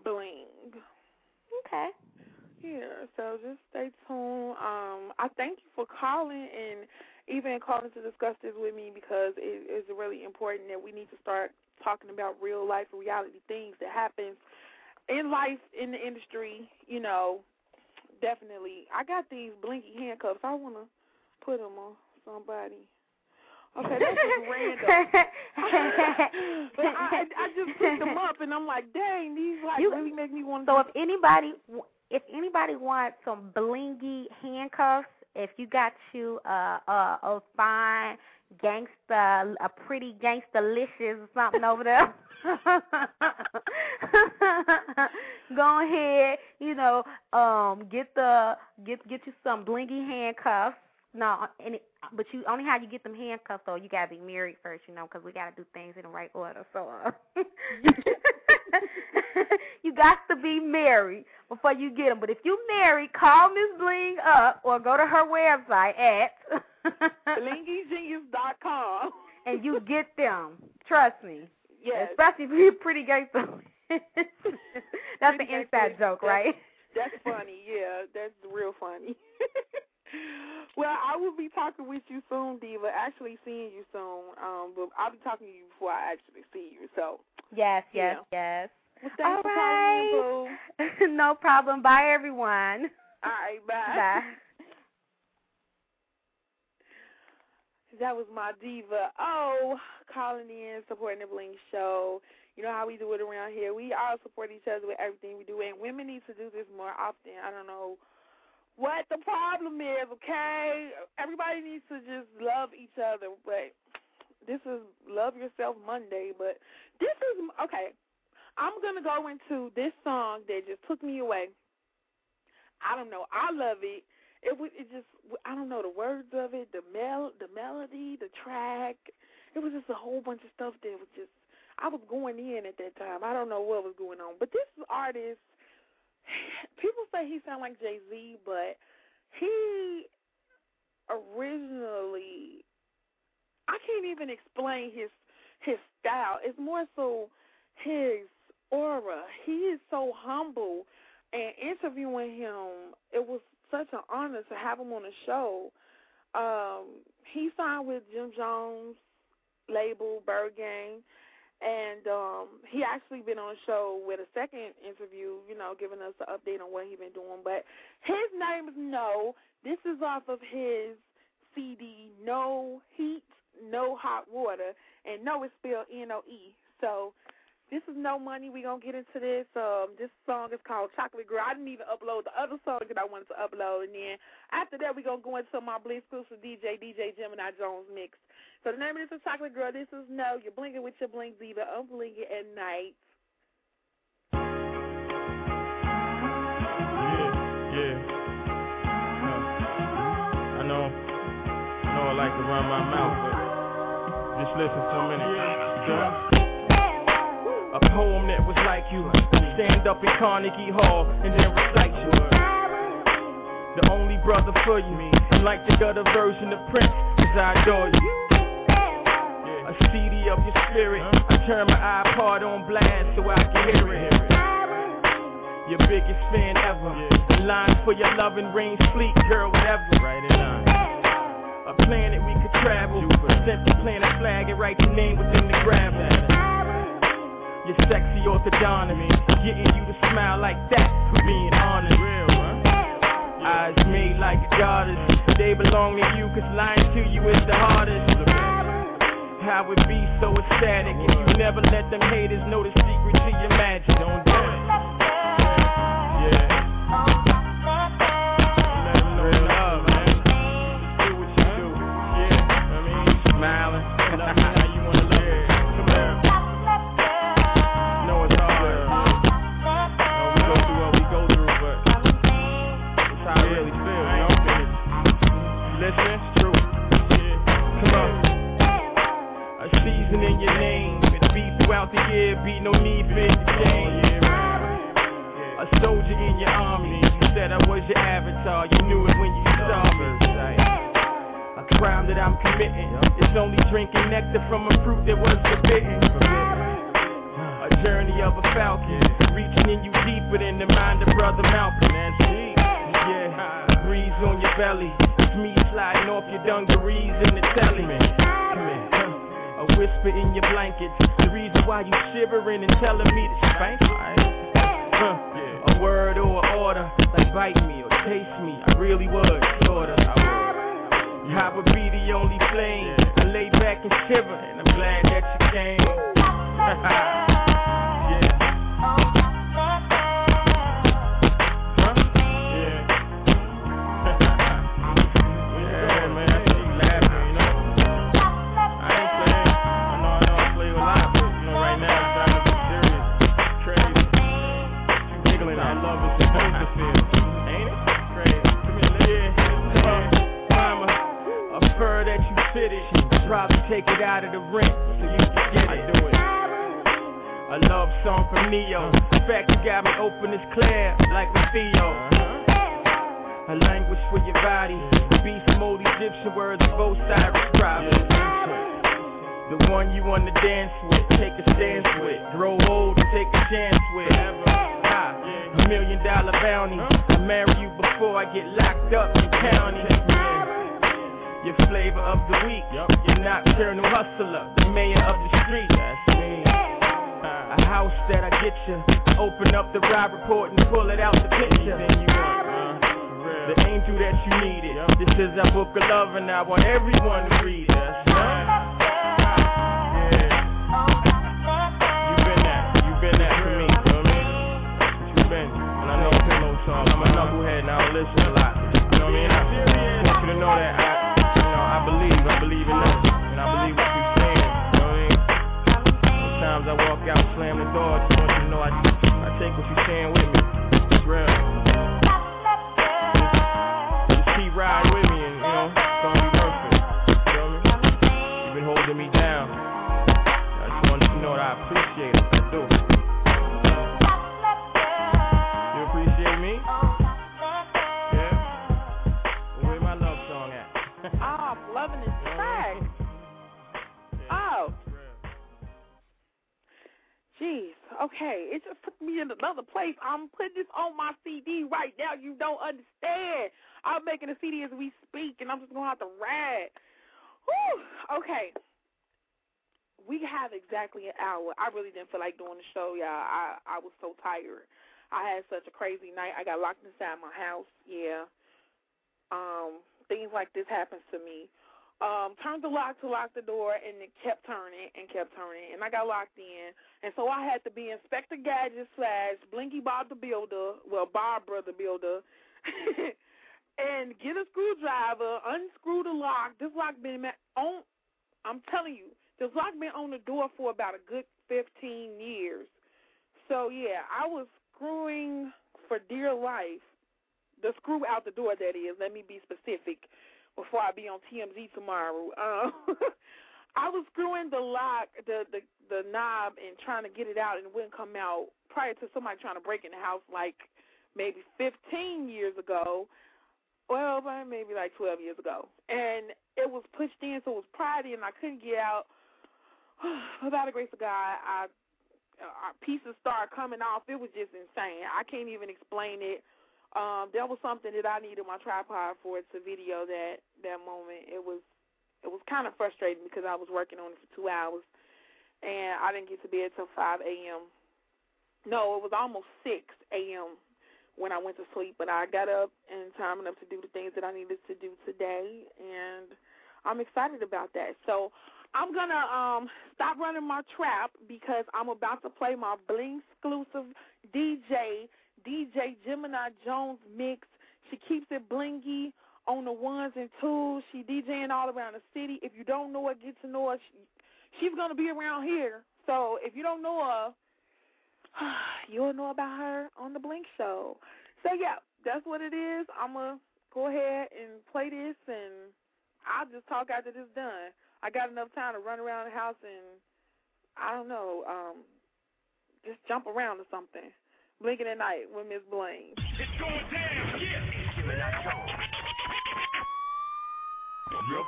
Bling. Okay. Yeah, so just stay tuned. Um, I thank you for calling and even calling to discuss this with me because it is really important that we need to start talking about real life reality things that happens in life in the industry. You know, definitely. I got these blinky handcuffs. I want to put them on somebody. Okay, that's just random. but I, I just picked them up and I'm like, dang, these like You- really make me want. So if anybody if anybody wants some blingy handcuffs, if you got you uh, a a fine gangsta, a pretty gangstalicious or something over there. Go ahead, you know, um, get the get get you some blingy handcuffs. No, and it, but you only how you get them handcuffs though. You gotta be married first, you know, 'cause we gotta do things in the right order. So, uh, you got to be married before you get them. But if you married, call Miss Bling up or go to her website at BlingyGenius.com. and you get them. Trust me. Yes. Especially if you're pretty gangster. That's the inside joke, That's- right? That's funny. Yeah, that's real funny. Well, I will be talking with you soon, Diva. Actually, seeing you soon. Um, but I'll be talking to you before I actually see you. So, Yes, yes, Yeah. yes. well, thanks All for calling in, boo. no problem. Bye, everyone. All right, bye. Bye. That was my diva. Oh, calling in, supporting the Bling Show. You know how we do it around here. We all support each other with everything we do, and women need to do this more often. I don't know what the problem is, okay? Everybody needs to just love each other, but this is Love Yourself Monday, but this is, okay, I'm to go into this song that just took me away. I don't know. I love it it was it just I don't know the words of it, the mel the melody, the track. It was just a whole bunch of stuff that was just I was going in at that time. I don't know what was going on, but this artist, people say he sound like Jay Z, but he originally I can't even explain his his style. It's more so his aura. He is so humble and interviewing him, it was such an honor to have him on the show. Um, he signed with Jim Jones label Byrd Gang, and um, he actually been on the show with a second interview, you know, giving us an update on what he been doing. But his name is Noe. This is off of his CD No Heat, No Hot Water, and Noe is spelled N O E. So this is no money. We're going to get into this. Um, this song is called Chocolate Girl. I didn't even upload the other song that I wanted to upload. And then after that, we're going to go into my Blingsclusive DJ, DJ Gemini Jones mix. So the name of this is Chocolate Girl. This is Noe. You're blinking with your blink diva. I'm blinking at night. Yeah, yeah. I know, I know I like to run my mouth, but just listen for a minute. A poem that was like you. Stand up in Carnegie Hall and then recite you. The only brother for you. And like the gutter version of Prince, cause I adore you. CD of your spirit. I turn my iPod on blast so I can hear it. Your biggest fan ever. The line for your loving rings fleet, girl, whatever. Right in line. A planet we could travel. Simply plant a flag and write your name within the gravel. Your sexy orthodontist, getting you to smile like that for being honest. Eyes made like a goddess, they belong to you, cause lying to you is the hardest. How it be so ecstatic if you never let them haters know the secret to your magic. Don't do it. Yeah. Don't understand. I'm making a CD as we speak, and I'm just to have to ride. Whew. Okay. We have exactly an hour. I really didn't feel like doing the show, y'all. I, I was so tired. I had such a crazy night. I got locked inside my house. Yeah. Um, things like this happens to me um, turned the lock to lock the door, and it kept turning and kept turning, and I got locked in, and so I had to be Inspector Gadget slash Blinky Bob the Builder, well Barbara the Builder, and get a screwdriver, unscrew the lock. This lock been on. I'm telling you, this lock been on the door for about a good 15 years. So yeah, I was screwing for dear life. The screw out the door, that is. Let me be specific before I be on TMZ tomorrow. Um, I was screwing the lock, the, the the knob, and trying to get it out, and it wouldn't come out. Prior to somebody trying to break in the house, like maybe 15 years ago, well, maybe like 12 years ago, and it was pushed in, so it was pried in, and I couldn't get out. Without the grace of God, I uh, pieces started coming off. It was just insane. I can't even explain it. Um, was something that I needed my tripod for to video that that moment. It was it was kind of frustrating because I was working on it for two hours, and I didn't get to bed till five a.m. No, it was almost six a.m. when I went to sleep, but I got up in time enough to do the things that I needed to do today, and I'm excited about that. So I'm gonna um stop running my trap because I'm about to play my bling exclusive DJ DJ Gemini Jones mix. She keeps it blingy on the ones and twos. She DJing all around the city. If you don't know her, get to know her. She, she's gonna be around here. So if you don't know her, you'll know about her on the Bling Show. So yeah, that's what it is. I'm gonna go ahead and play this, and I'll just talk after this done. I got enough time to run around the house and I don't know, um, just jump around or something. Blingin' at night with Miss Bling. It's going down, yeah.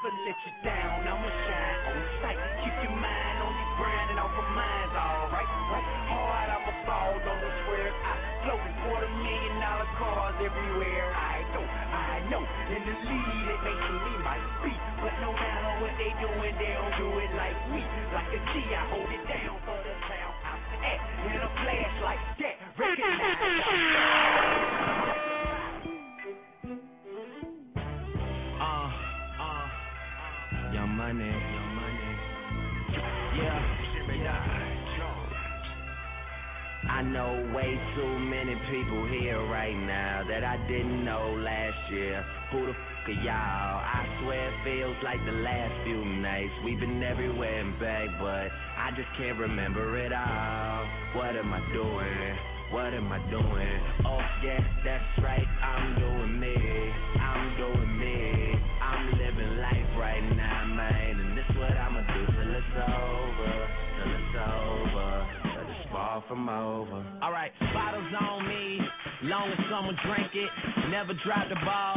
Let you down, I'ma shine on sight. Keep your mind on and off of mine's alright. Right? Hard, I'ma fall on the square. I float quarter million dollar cars everywhere. I know. In the lead, it may see me my be. But no matter what they doing, they don't do it like me. Like a G, I hold it down for the town I'm at. In a flash like that, recognize Uh, uh, young money, young money. Yeah. I know way too many people here right now that I didn't know last year. Who the fuck are y'all? I swear it feels like the last few nights. We've been everywhere and back, but I just can't remember it all. What am I doing? What am I doing? Oh yeah, that's right, I'm doing me. I'm doing me. I'm living life right now, man, and this what I'ma do till it's over, far from over. Alright, bottles on me, long as someone drink it, never drop the ball.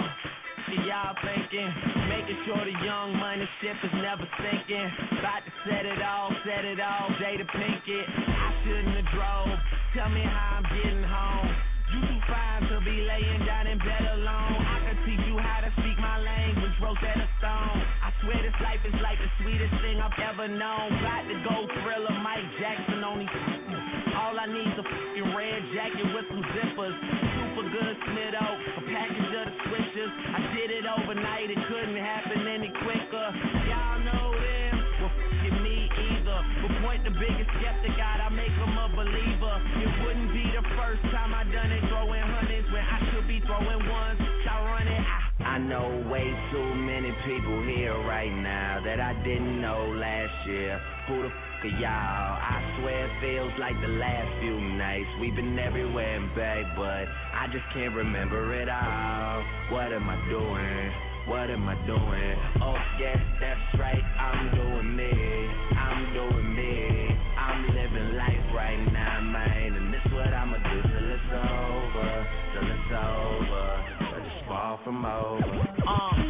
See y'all thinking, making sure the young money ship is never sinking. About to set it off, set it off, pink it. I shouldn't have drove. Tell me how I'm getting home. You too fine to be laying down in bed alone. I can teach you how to speak my language, Rosetta Stone. I swear this life is like the sweetest thing I've ever known. Got to go thriller, Mike Jackson on these. All I need's a fucking red jacket with some zippers. Super good Smitto, a package of the switches. I did it overnight, it couldn't happen any quicker. Y'all know them, well fucking me either. But point the biggest skeptic out, I make him a believer. It wouldn't be the first time I done it, throwing hundreds when I should be throwing ones. Y'all run it, I I know way too many people here right now that I didn't know last year. Who the f are y'all? I swear it feels like the last few nights. We've been everywhere and back, but I just can't remember it all. What am I doing? What am I doing? Oh yeah, that's right, I'm doing me. I'm doing me. I'm living life right now, man, and this what I'ma do till it's over, till it's over, but it's far from over. Uh.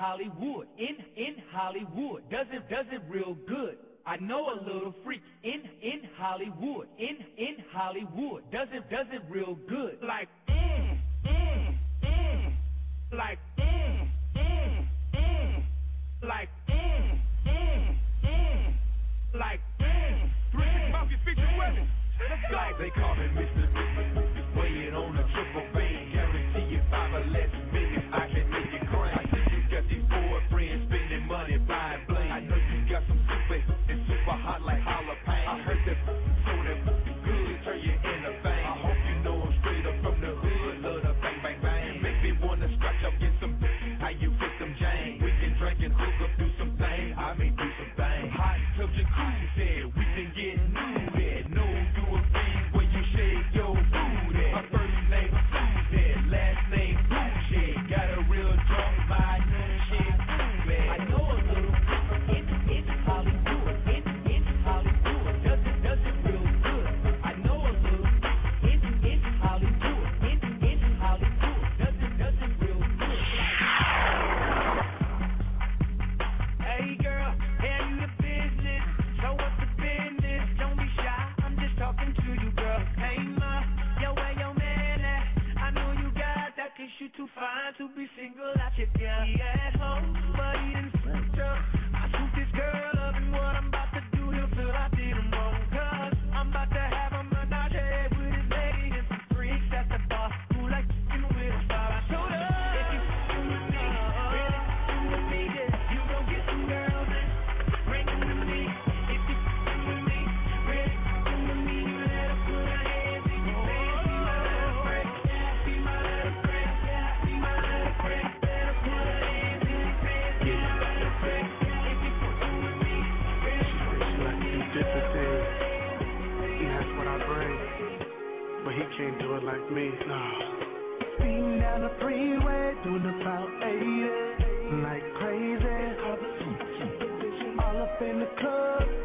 Hollywood, in in Hollywood, does it does it real good. I know a little freak in in Hollywood, in in Hollywood, does it does it real good. Like mm mm mm, like mm mm mm, like mm mm mm, like mm. Three six mafia feature weapons. Let's go. They call me Mr. you too fine to be single out your girl. He at home, but he didn't can't do it like me, no. Speeding down the freeway, doing about 80, like crazy. All up in the club,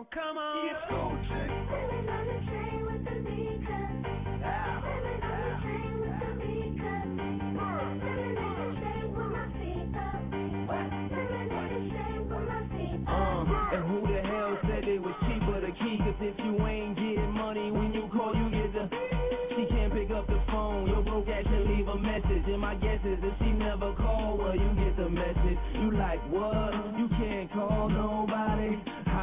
Gon' come on. It's go Uh, and who the hell said it was cheaper to key? Cause if you ain't getting money when you call, you get the. She can't pick up the phone. Your broke ass should leave a message. And my guess is if she never call, well, you get the message. You like, what?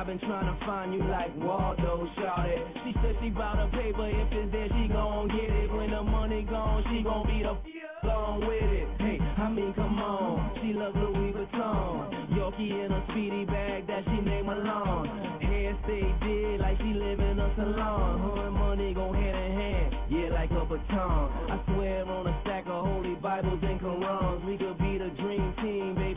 Been trying to find you like Waldo, shout it. She said she bout a paper. If it's there, she gon' get it. When the money gone, she gon' be the f- along with it. Hey, I mean, come on. She love Louis Vuitton. Yorkie in a speedy bag that she named Malone. Hair stay did like she live in a salon. Her and money go hand in hand, yeah, like a baton. I swear on a stack of holy Bibles and Qurans. We could be the dream team, baby,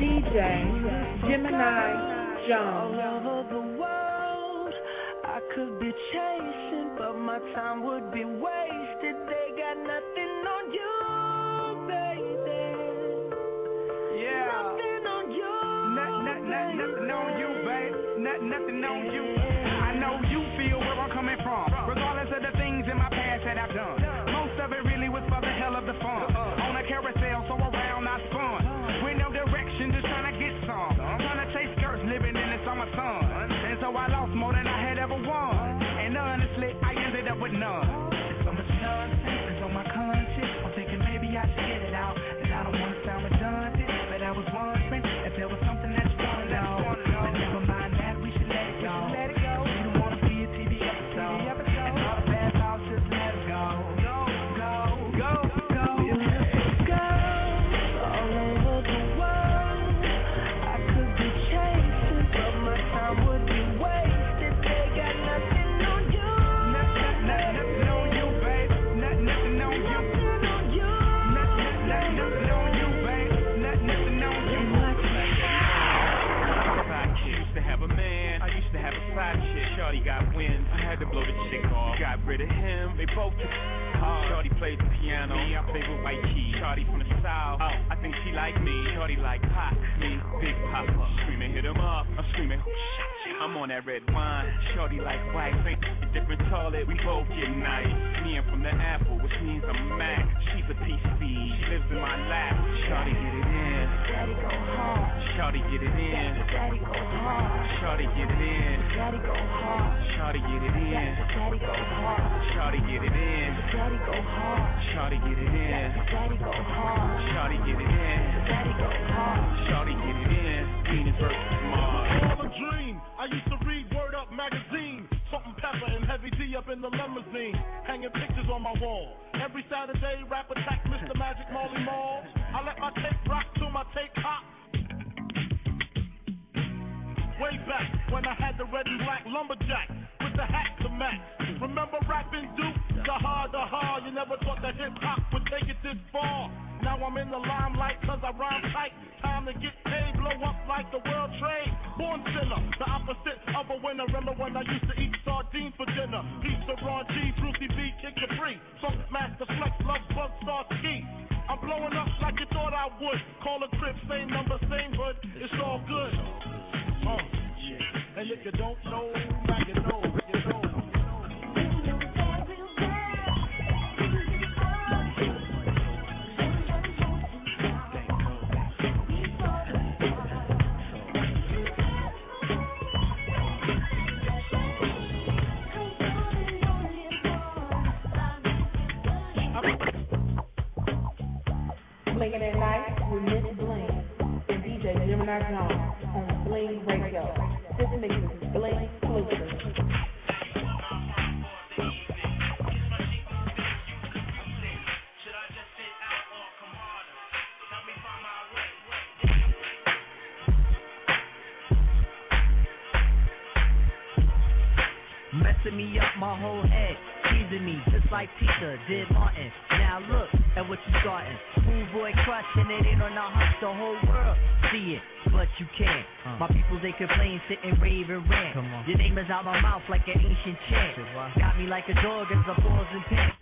DJ Gemini Jones. All over the world, I could be chasing, but my time would be wasted. They got nothing on you, baby. Yeah. Nothing on you. Not, not, not, nothing on you, babe. Not, nothing on you. I know you feel where I'm coming from. Him, they both took hard. Shorty played the piano, me I played with white keys. Shorty from the south, oh, I think she like me. Shorty like pop, me big papa. Oh. Screaming, hit him up, I'm screaming, I'm on that red wine. Shorty like white, think a different toilet, we both get nice. Me I'm from the apple, which means I'm Mac. She's a feed, she lives in my lap. Shorty get it in, Daddy go hard. Shorty get it in. Daddy go hard. Shorty get it in. Daddy go hard. Shorty get it in. Daddy go hard. Shorty get it in. Daddy go hard. Shorty get it in. Daddy go hard. Shorty get it in. Daddy go hard. Shorty get it in. Venus versus Mars. All a dream. I used to read Word Up magazine. Salt and Pepa and Heavy D up in the limousine. Hanging pictures on my wall. Every Saturday, rap attack Mr. Magic Marley Marl. I let my tape rock till my tape pop. Way back when I had the red and black lumberjack with the hat to match. Remember rapping Duke? The hard, the hard. You never thought that hip hop would take it this far. Now I'm in the limelight cause I rhyme tight. Time to get paid, blow up like the world trade. Born sinner, the opposite of a winner. Remember when I used to eat sardines for dinner? Pizza, raw cheese, Brucey B, Kid Capri. Funk Master Flex, Love Bug, Star Ski. I'm blowing up like you thought I would. Call a crib, same number, same hood. It's all good. Uh, and if you don't know, now know, Blingin' at night with Miss Bling and DJ Gemini on Bling Radio. This Bling. Messing me up my whole head, teasing me just like Peter did Martin. Now look at what you starting. Schoolboy crushing it ain't on the hush, the whole world see it, but you can't. My people they complain, sit and rave and rant. Your name is out my mouth like an ancient chant. Got me like a dog as a pause and pants.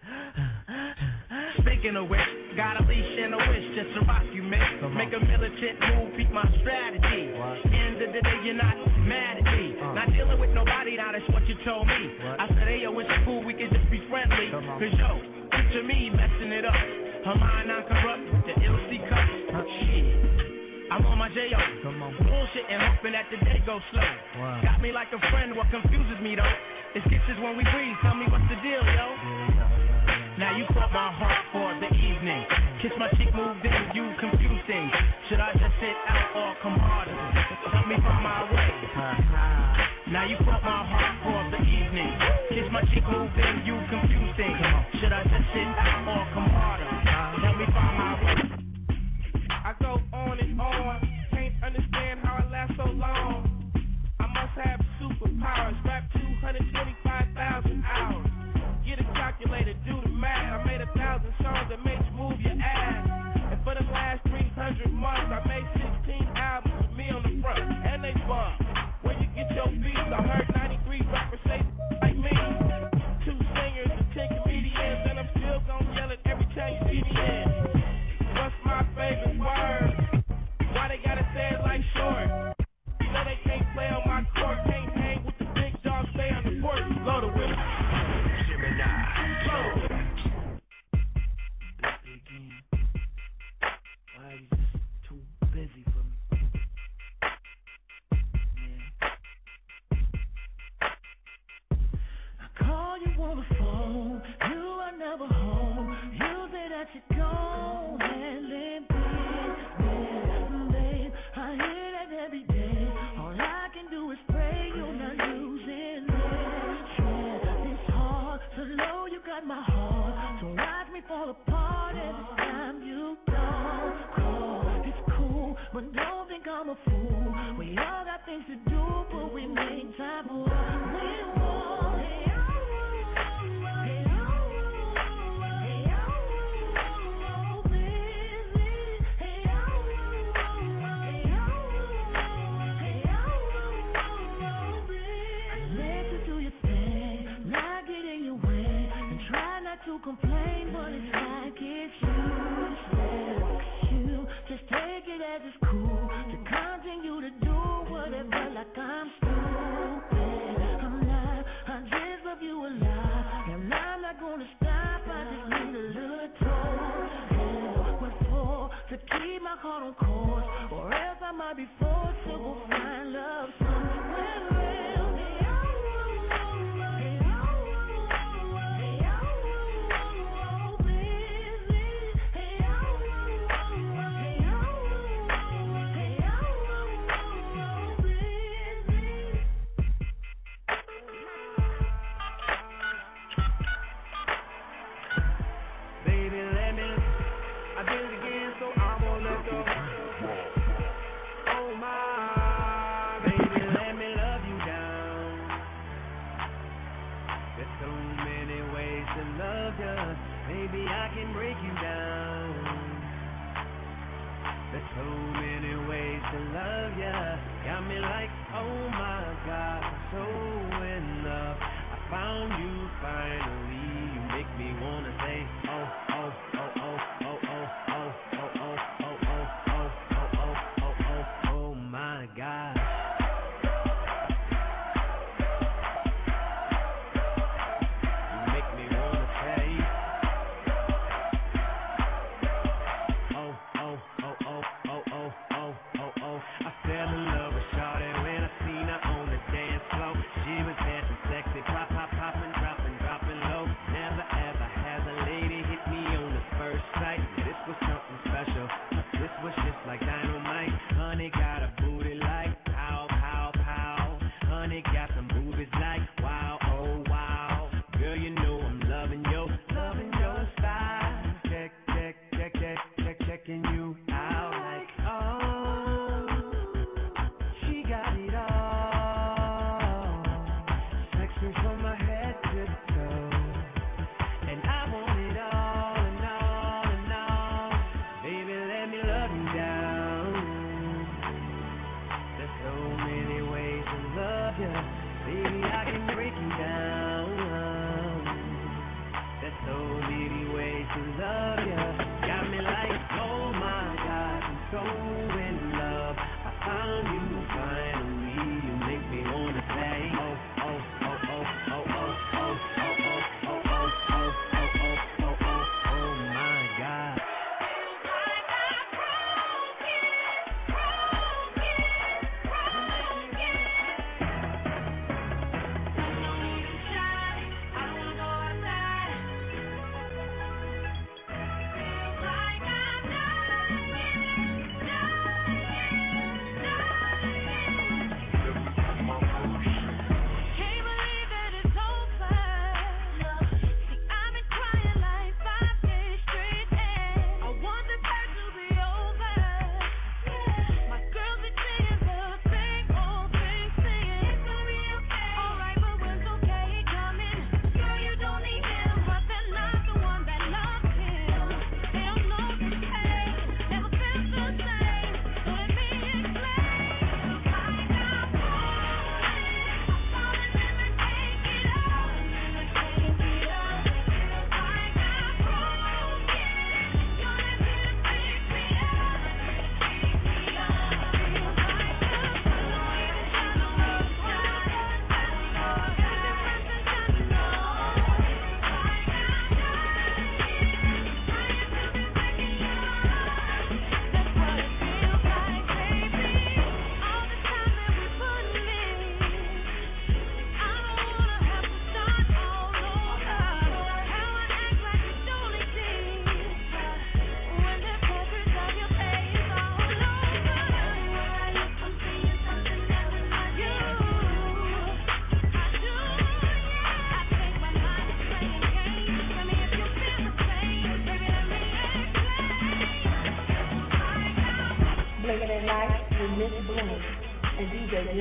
Speaking of which, got a leash and a wish just to rock you, man. Make a militant move, peep my strategy. End of the day, you're not mad at me. Not dealing with nobody, now that's what you told me. I said, hey, yo, it's cool, we can just be friendly. Cause yo, picture me messing it up. Her mind not corrupt with the LC cup. Shit. I'm on my J.O. Bullshit and hoping that the day goes slow. Got me like a friend, what confuses me though? It's kisses when we breathe, tell me what's the deal, yo? Now you caught my heart for the evening. Kiss my cheek, moved in, you confuse things. Should I just sit out or come harder? Help me find my way. Uh-huh. Now you caught my heart for the evening. Kiss my cheek, move in, you confuse things. Should I just sit out or come harder? Uh-huh. Help me find my way. I go on and on, can't understand how I last so long. I must have superpowers, rap 225,000 hours. Get a calculator, do the math. I made a thousand songs I heard You are never home. Use it babe. I hear that every day. All I can do is pray you're not losing it. It's hard to know you got my heart, so watch me fall apart every time you call. It's cool, but don't think I'm a fool. We all got things to do, but we make time for. caught on course, or else I might be forced to go find love.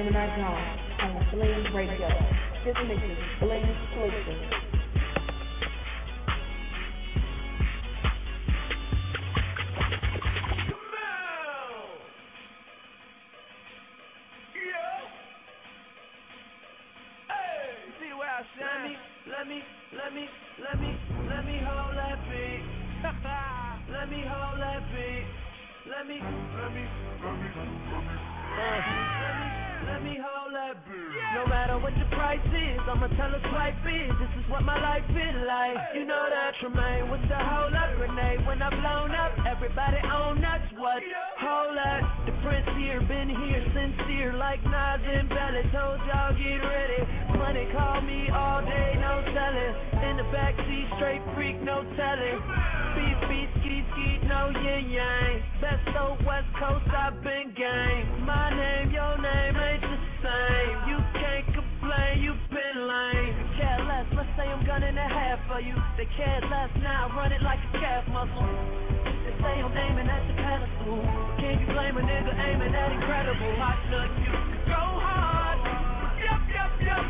Gemini Jones on Radio. This is? Let me, let me, let me, let me hold that beat. let me hold that beat. Let me, let me, let me, let me, let me hold that. No matter what the price is, I'ma tell her swipe is. This is what my life is like. You know that Tremaine with the hold up grenade. When I blown up, everybody on that's what. Hold up, the prince here, been here, sincere like Nas and Belly. Told y'all get ready. Money call me all day, no telling. In the backseat, straight freak, no telling. Beat, beat, ski, ski, no yin yang. Best of West Coast, I've been game. My name, your name ain't the same. You can't complain, you've been lame. Care less, let's say I'm gunning a half for you. They care less now, run it like a calf muscle. They say I'm aiming at the pedestal. Can you blame a nigga aiming at incredible? Hot nut, you go hard. Yup, yup, yup,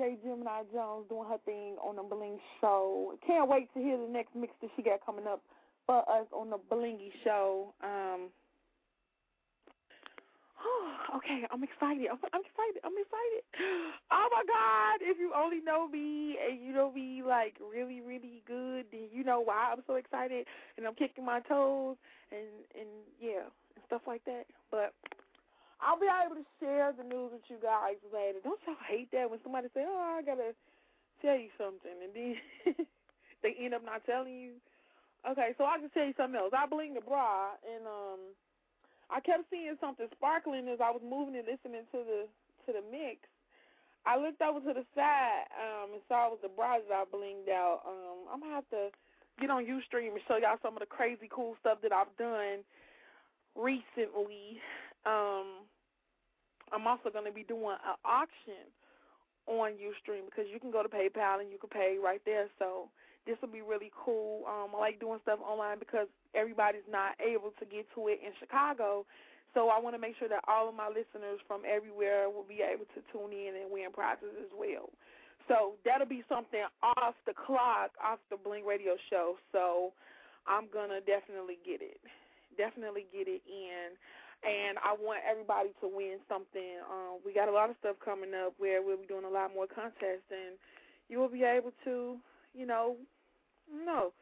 DJ Gemini Jones, doing her thing on the Bling Show. Can't wait to hear the next mix that she got coming up for us on the Blingy Show. Um, Oh, okay, I'm excited. I'm, I'm excited. I'm excited. Oh my God! If you only know me and you know me like really, really good, then you know why I'm so excited and I'm kicking my toes and and yeah and stuff like that. But I'll be able to share the news with you guys later. Don't y'all hate that when somebody say, "Oh, I gotta tell you something," and then they end up not telling you? Okay, so I'll just tell you something else. I bling the bra and um. I kept seeing something sparkling as I was moving and listening to the to the mix. I looked over to the side um, and saw it was the bra that I blinged out. Um, I'm gonna have to get on UStream and show y'all some of the crazy cool stuff that I've done recently. Um, I'm also gonna be doing an auction on UStream because you can go to PayPal and you can pay right there. So this will be really cool. Um, I like doing stuff online because everybody's not able to get to it in Chicago. So I want to make sure that all of my listeners from everywhere will be able to tune in and win prizes as well. So that'll be something off the clock, off the Bling Radio show. So I'm gonna definitely get it, definitely get it in, and I want everybody to win something. Um, we got a lot of stuff coming up where we'll be doing a lot more contests, and you will be able to, you know, no,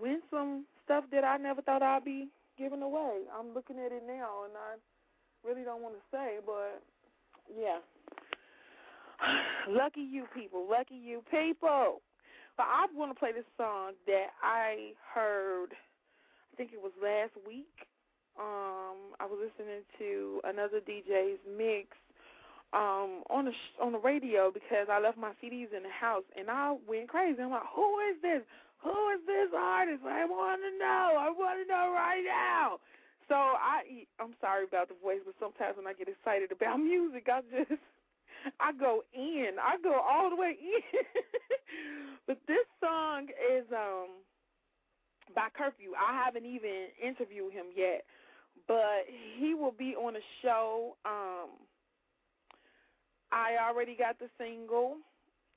win some stuff that I never thought I'd be giving away. I'm looking at it now, and I really don't want to say, but yeah. Lucky you people, lucky you people. But I want to play this song that I heard. I think it was last week. Um, I was listening to another DJ's mix um, on the on the radio because I left my CDs in the house, and I went crazy. I'm like, who is this? Who is this artist? I want to know. I want to know right now. So I, I'm sorry about the voice, but sometimes when I get excited about music, I just, I go in. I go all the way in. but this song is um by Curfew. I haven't even interviewed him yet, but he will be on a show. Um, I already got the single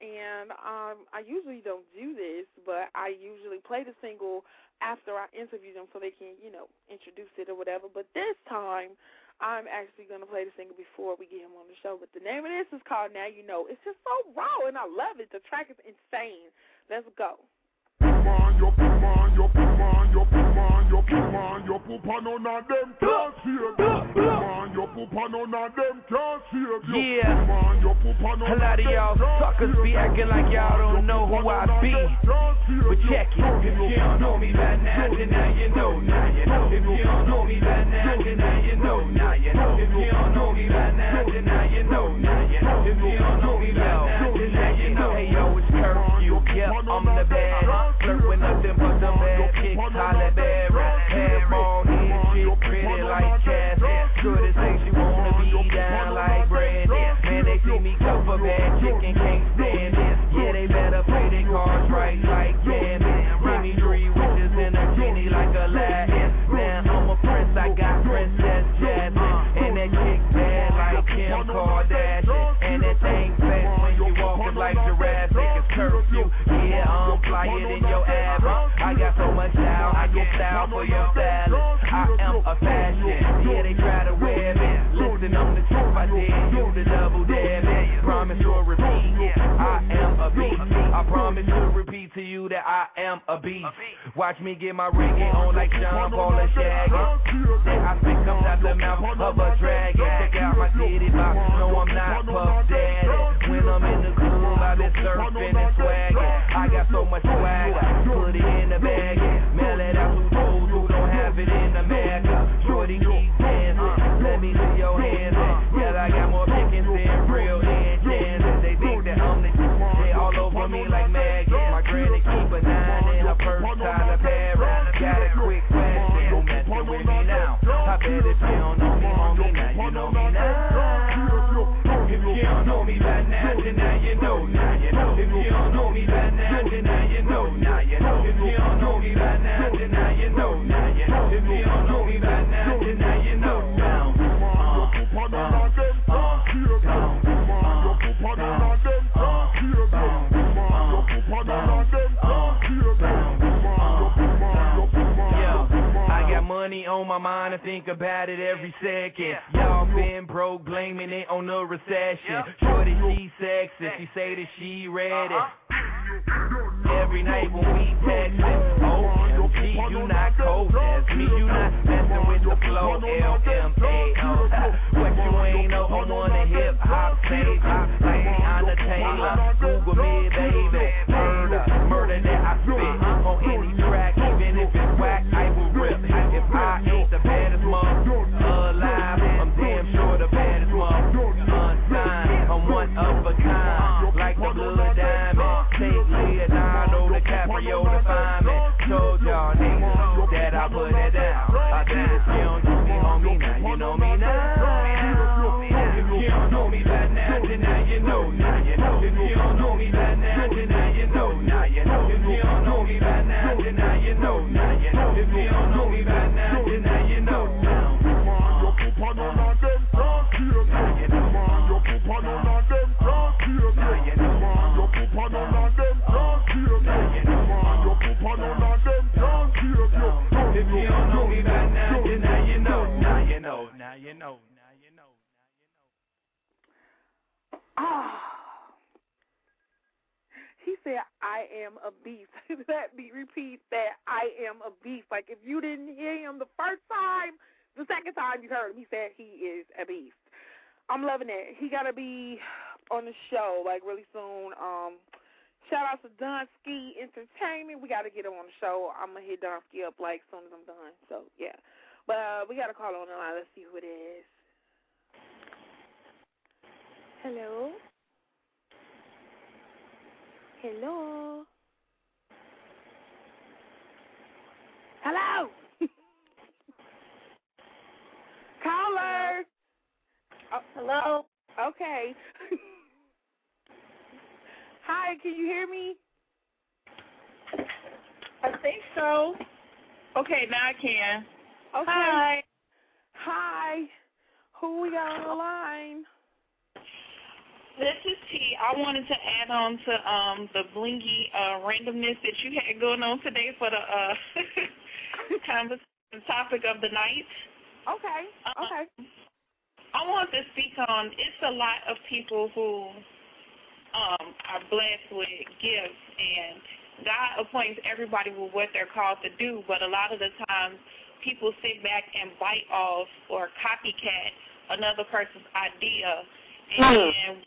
and um I usually don't do this, but I usually play the single after I interview them so they can, you know, introduce it or whatever. But this time I'm actually gonna play the single before we get him on the show. But the name of this is called Now You Know. It's just so raw and I love it. The track is insane. Let's go. Man, your poop man, your poop man, your poop man, your poop man, your poop and none of them can save you. Man, your poop and none of them can save you. Yeah. Man, your poop and none A lot of y'all suckers be acting like y'all don't know who I be. But check it. If you don't know me by now, then now you know, now you know. If you don't know me by now, then now you know, now you know. If you don't know me by now, then now you know, now you know. If you don't know me by now, now you know. Hey yo, it's curfew. Yep, I'm the bad. Flirt with nothing but the bad chicks. Halle Berry. Hair on his shit, pretty like Jasmine. Good as say she wanna be down like Brandy. Man, they see me go for bad chicken, can't stand it. Yeah, they better play their cards right like Gambit. Give me three wishes and a genie like Aladdin. Now I'm a prince, I got so much style, I get style for your stylist. I am a fashion. Yeah, they try to wear me. Listen, I'm the truth. I did you to double dare me. Promise you'll repeat. I am a beast. I promise to repeat to you that I am a beast. Watch me get my reggae on like Sean Paul and Shaggy. I spit comes out the mouth of a dragon. Check out my city box. No, I'm not Puff Daddy. When I'm in the club, I been surfing and swagging. I got so much swagger. Bet if you don't know me, homie, now you know me now. If you don't know me by now, then now you know, now you know. If you don't know me by now, then now you know, now you know. If you don't know me by now, then now you know, now you know. If you don't know me by now, then now you know, now. Uh-huh. My mind and think about it every second. Y'all been broke, blaming it on the recession. Shorty, she sexy, she say that she ready. Uh-huh. Every night when we textin', OMG, oh, you not cold, that's me, you not messing with the flow, L-M-A-O. What you ain't know, I'm on the hip hop stage, like Teyana Taylor. Google me, baby, murder, murder that I spit on any Ah. He said, I am a beast. Let me repeat that I am a beast. Like, if you didn't hear him the first time, the second time you heard him, he said he is a beast. I'm loving it. He got to be on the show, like, really soon. Um, shout out to Donsky Entertainment. We got to get him on the show. I'm going to hit Donsky up, like, soon as I'm done. So, yeah. But uh, we got to call on the line. Let's see who it is. Hello? Hello? Hello? Caller? Oh, Hello? Okay. Hi, can you hear me? I think so. Okay, now I can. Okay. Hi. Hi. Who we got on the line? This is T. I wanted to add on to um the blingy uh randomness that you had going on today for the uh conversation topic of the night. Okay. Okay. I want to speak on it's a lot of people who um are blessed with gifts and God appoints everybody with what they're called to do, but a lot of the times people sit back and bite off or copycat another person's idea and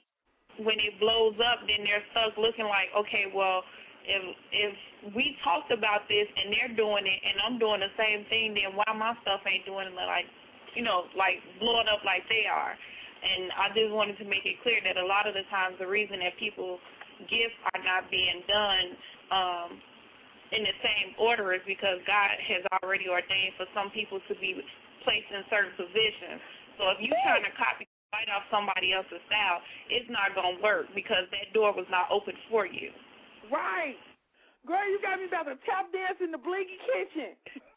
when it blows up then they're stuck looking like, okay, well if if we talked about this and they're doing it and I'm doing the same thing, then why my stuff ain't doing it like you know, like blowing up like they are. And I just wanted to make it clear that a lot of the times the reason that people gifts are not being done um in the same order is because God has already ordained for some people to be placed in certain positions. So if you're trying to copy right off somebody else's style, it's not gonna work because that door was not open for you. Right. Girl, you got me about to tap dance in the blingy kitchen.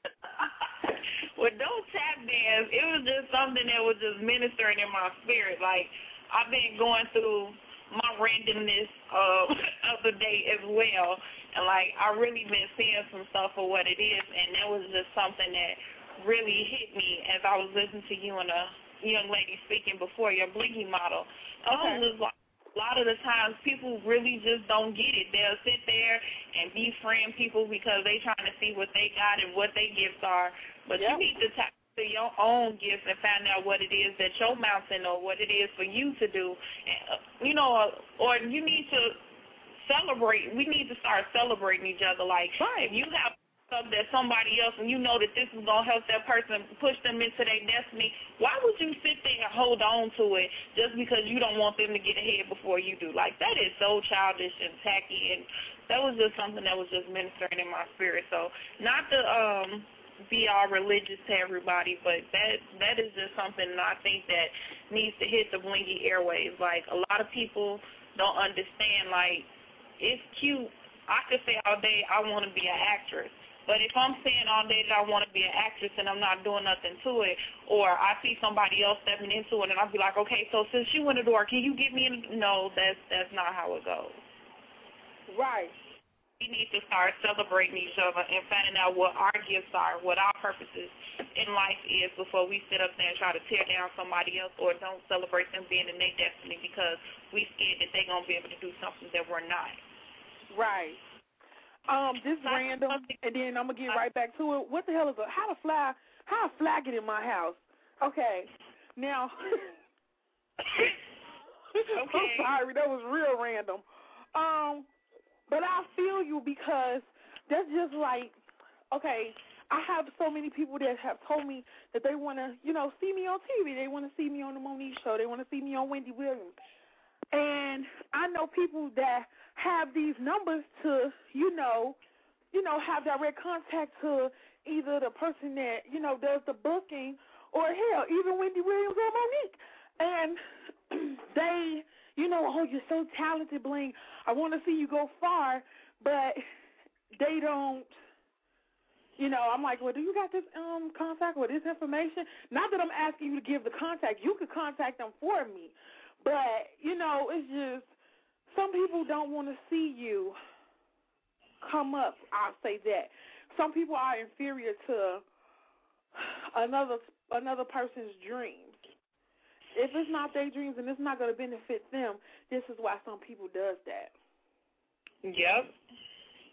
Well, don't tap dance. It was just something that was just ministering in my spirit. Like I've been going through my randomness uh, of the day as well, and like I really been seeing some stuff for what it is, and that was just something that really hit me as I was listening to you and a young lady speaking before your blingy model. I was like. A lot of the times, people really just don't get it. They'll sit there and befriend people because they trying to see what they got and what their gifts are. But you need to tap to your own gifts and find out what it is that your mountain or what it is for you to do. And, uh, you know, uh, or you need to celebrate. We need to start celebrating each other. Like, if you have stuff that somebody else and you know that this is going to help that person push them into their destiny, why would you sit there and hold on to it just because you don't want them to get ahead before you do? Like, that is so childish and tacky, and that was just something that was just ministering in my spirit. So, not to um be all religious to everybody, but that that is just something I think that needs to hit the blingy airways. Like a lot of people don't understand. Like it's cute. I could say all day I want to be an actress. But if I'm saying all day that I want to be an actress and I'm not doing nothing to it, or I see somebody else stepping into it and I'll be like, okay, so since you in the door, can you get me in? No, that's that's not how it goes. Right. We need to start celebrating each other and finding out what our gifts are, what our purposes in life is before we sit up there and try to tear down somebody else or don't celebrate them being in their destiny because we scared that they're going to be able to do something that we're not. Right. Um, this is random, and then I'm gonna get right back to it. What the hell is a how to fly? How a fly get in my house? Okay, now. okay. I'm sorry, that was real random. Um, but I feel you because that's just like, okay, I have so many people that have told me that they want to, you know, see me on TV. They want to see me on the Mo'Nique show. They want to see me on Wendy Williams. And I know people that have these numbers to, you know, you know, have direct contact to either the person that, you know, does the booking or hell, even Wendy Williams or Mo'Nique. And they, you know, oh, you're so talented, Bling. I want to see you go far, but they don't. You know, I'm like, well, do you got this um contact or this information? Not that I'm asking you to give the contact. You could contact them for me, but you know, it's just some people don't want to see you come up. I'll say that. Some people are inferior to another another person's dreams. If it's not their dreams and it's not going to benefit them, this is why some people does that. Yep.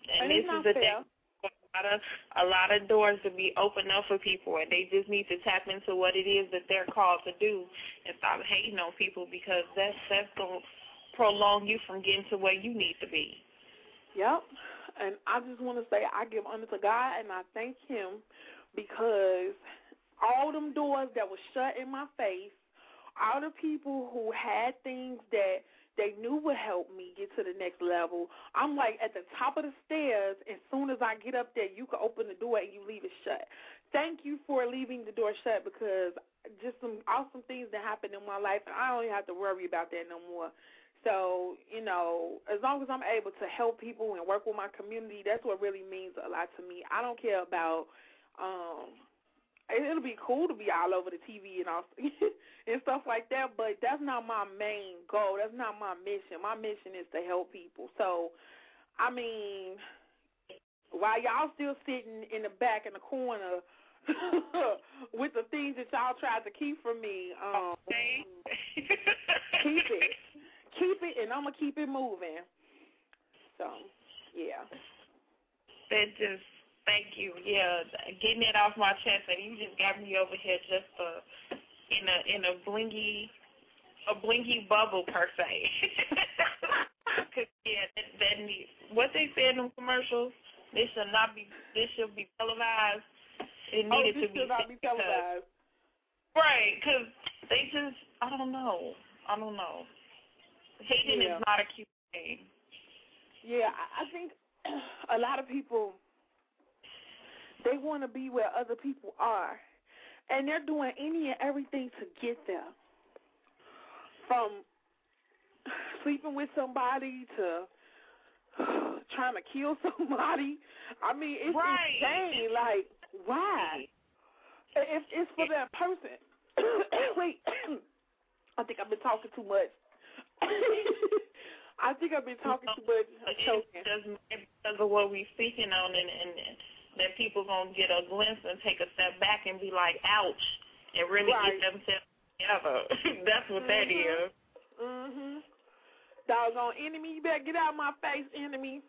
And And, this is the fair. thing. A lot of a lot of doors to be opened up for people, and they just need to tap into what it is that they're called to do, and stop hating on people because that's that's gonna prolong you from getting to where you need to be. Yep. And I just want to say I give honor to God and I thank Him because all them doors that were shut in my face, all the people who had things that they knew would help me get to the next level. I'm like at the top of the stairs. As soon as I get up there, you can open the door and you leave it shut. Thank you for leaving the door shut because just some awesome things that happened in my life, and I don't even have to worry about that no more. So, you know, as long as I'm able to help people and work with my community, that's what really means a lot to me. I don't care about um it- it'll be cool to be all over the TV and all and stuff like that, but that's not my main goal. That's not my mission. My mission is to help people. So, I mean, while y'all still sitting in the back in the corner with the things that y'all tried to keep from me, um, keep it, keep it, and I'm gonna keep it moving. So, yeah. That just thank you. Yeah, getting it off my chest, and you just got me over here just uh, in a in a blingy a blingy bubble per se. 'Cause, yeah, that, that need, what they say in them commercials, this should not be this should be televised. It Oh, needed this to be not be because- televised. Right, because they just I don't know. I don't know. Hating Yeah. is not a cute thing. Yeah, I, I think a lot of people they want to be where other people are, and they're doing any and everything to get there. From sleeping with somebody to trying to kill somebody. I mean, it's Right. insane. Like, why? If it's for that person. Wait, I think I've been talking too much. I think I've been talking too much. I'm choking. just because of what we're speaking on, and, and, that people gonna get a glimpse and take a step back and be like, "Ouch," and really Right. get themselves together. That's what that Mhm. is. Mhm. Doggone enemy, you better get out of my face, enemy.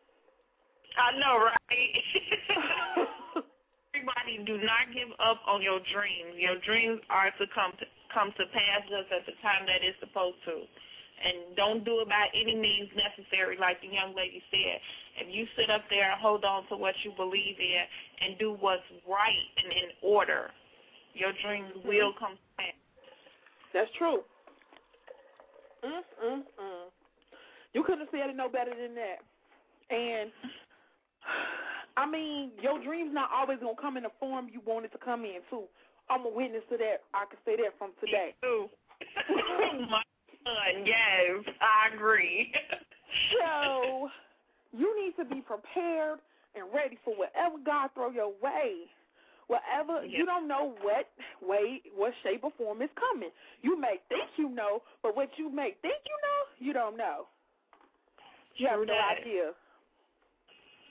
I know, right? Everybody, do not give up on your dreams. Your dreams are to come to come to pass just at the time that it's supposed to. And don't do it by any means necessary, like the young lady said. If you sit up there and hold on to what you believe in and do what's right and in order, your dreams will come to pass. That's true. Mm mm mm. You couldn't have said it no better than that. And I mean, your dream's not always gonna come in the form you want it to come in too. I'm a witness to that. I can say that from today. oh my son, yes, I agree. so you need to be prepared and ready for whatever God throw your way. Whatever you don't know what way, what shape or form is coming. You may think you know, but what you may think you know, you don't know. You have no that. idea.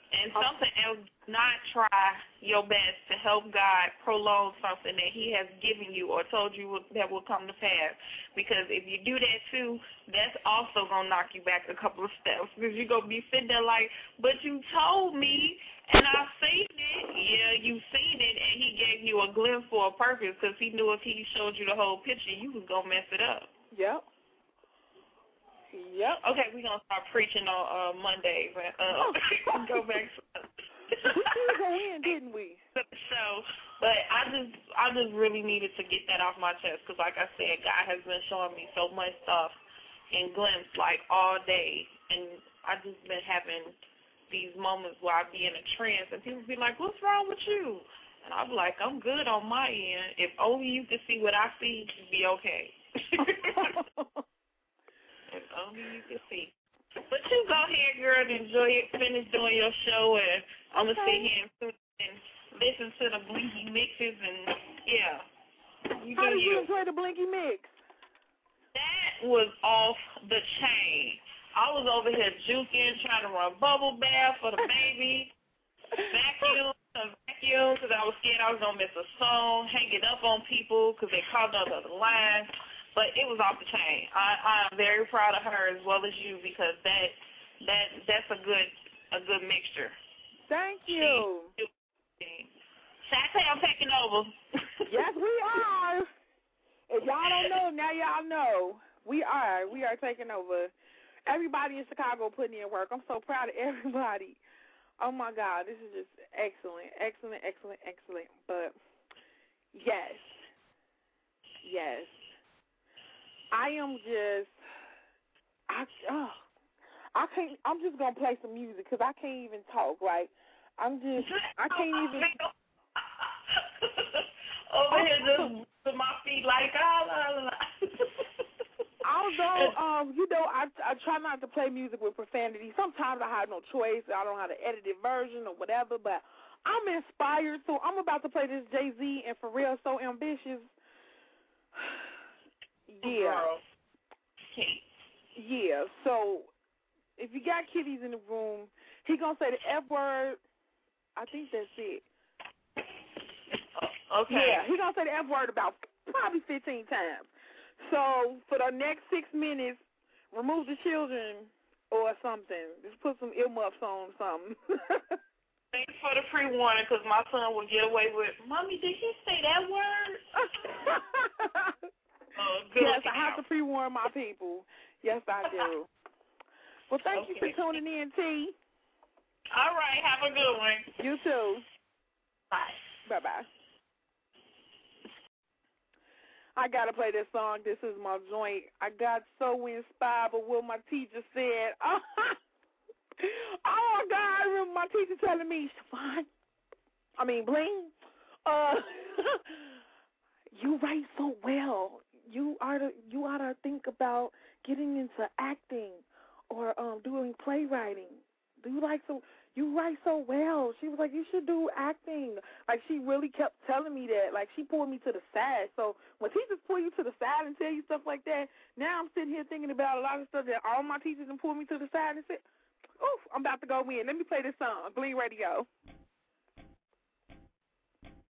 And something else, not try your best to help God prolong something that He has given you or told you that will come to pass. Because if you do that too, that's also gonna knock you back a couple of steps. Because you're gonna be sitting there like, "But you told me, and I've seen it." Yeah, you've seen it, and He gave you a glimpse for a purpose. Because He knew if He showed you the whole picture, you was gonna mess it up. Yep. Yep. Okay, we're gonna start preaching on uh Mondays and uh go back we did go in, didn't we? So, but I just I just really needed to get that off my chest because, like I said, God has been showing me so much stuff in glimpse like all day, and I just been having these moments where I be in a trance and people be like, "What's wrong with you?" And I'm like, "I'm good on my end. If only you could see what I see, you'd be okay." only you could see. But you go ahead, girl, and enjoy it. Finish doing your show, and I'm gonna sit here and, and listen to the blingy mixes, and yeah, you How did you enjoy the Blingy Mix? That was off the chain. I was over here juking, trying to run bubble bath for the baby, vacuum, vacuum, because I was scared I was gonna miss a song, hanging up on people because they called on the other line. But it was off the chain. I I'm very proud of her as well as you because that that that's a good a good mixture. Thank you. Sate, I'm taking over. yes, we are. If y'all don't know, now y'all know. We are. We are taking over. Everybody in Chicago putting in work. I'm so proud of everybody. Oh my God, this is just excellent, excellent, excellent, excellent. But yes, yes, I am just. I oh, I can't. I'm just gonna play some music because I can't even talk. Right? I'm just. I can't even. Over here just with my feet like ah la la. Although, um, you know, I I try not to play music with profanity. Sometimes I have no choice. I don't know how to edit it version or whatever. But I'm inspired, so I'm about to play this Jay Z and Pharrell, so ambitious. Yeah. Yeah. So if you got kiddies in the room, he gonna say the F word. I think that's it. Oh, okay. Yeah, he gonna say the F word about probably 15 times. So for the next six minutes, remove the children or something. Just put some earmuffs on something. Thanks for the pre warning because my son will get away with, Mommy, did he say that word? good yes, I have to pre-warn my people. Yes, I do. well, thank you for tuning in, T. All right, have a good one. You too. Bye. Bye bye. I gotta play this song. This is my joint. I got so inspired by what my teacher said. Oh, my God! I remember my teacher telling me, Siobhan, I mean Bling, uh, you write so well. You ought to you ought to think about getting into acting or um doing playwriting. Do you like so you write so well. She was like, You should do acting. Like she really kept telling me that. Like she pulled me to the side. So when teachers pull you to the side and tell you stuff like that, now I'm sitting here thinking about a lot of stuff that all my teachers and pulled me to the side and said, Oof, I'm about to go in. Let me play this song, Bling Radio.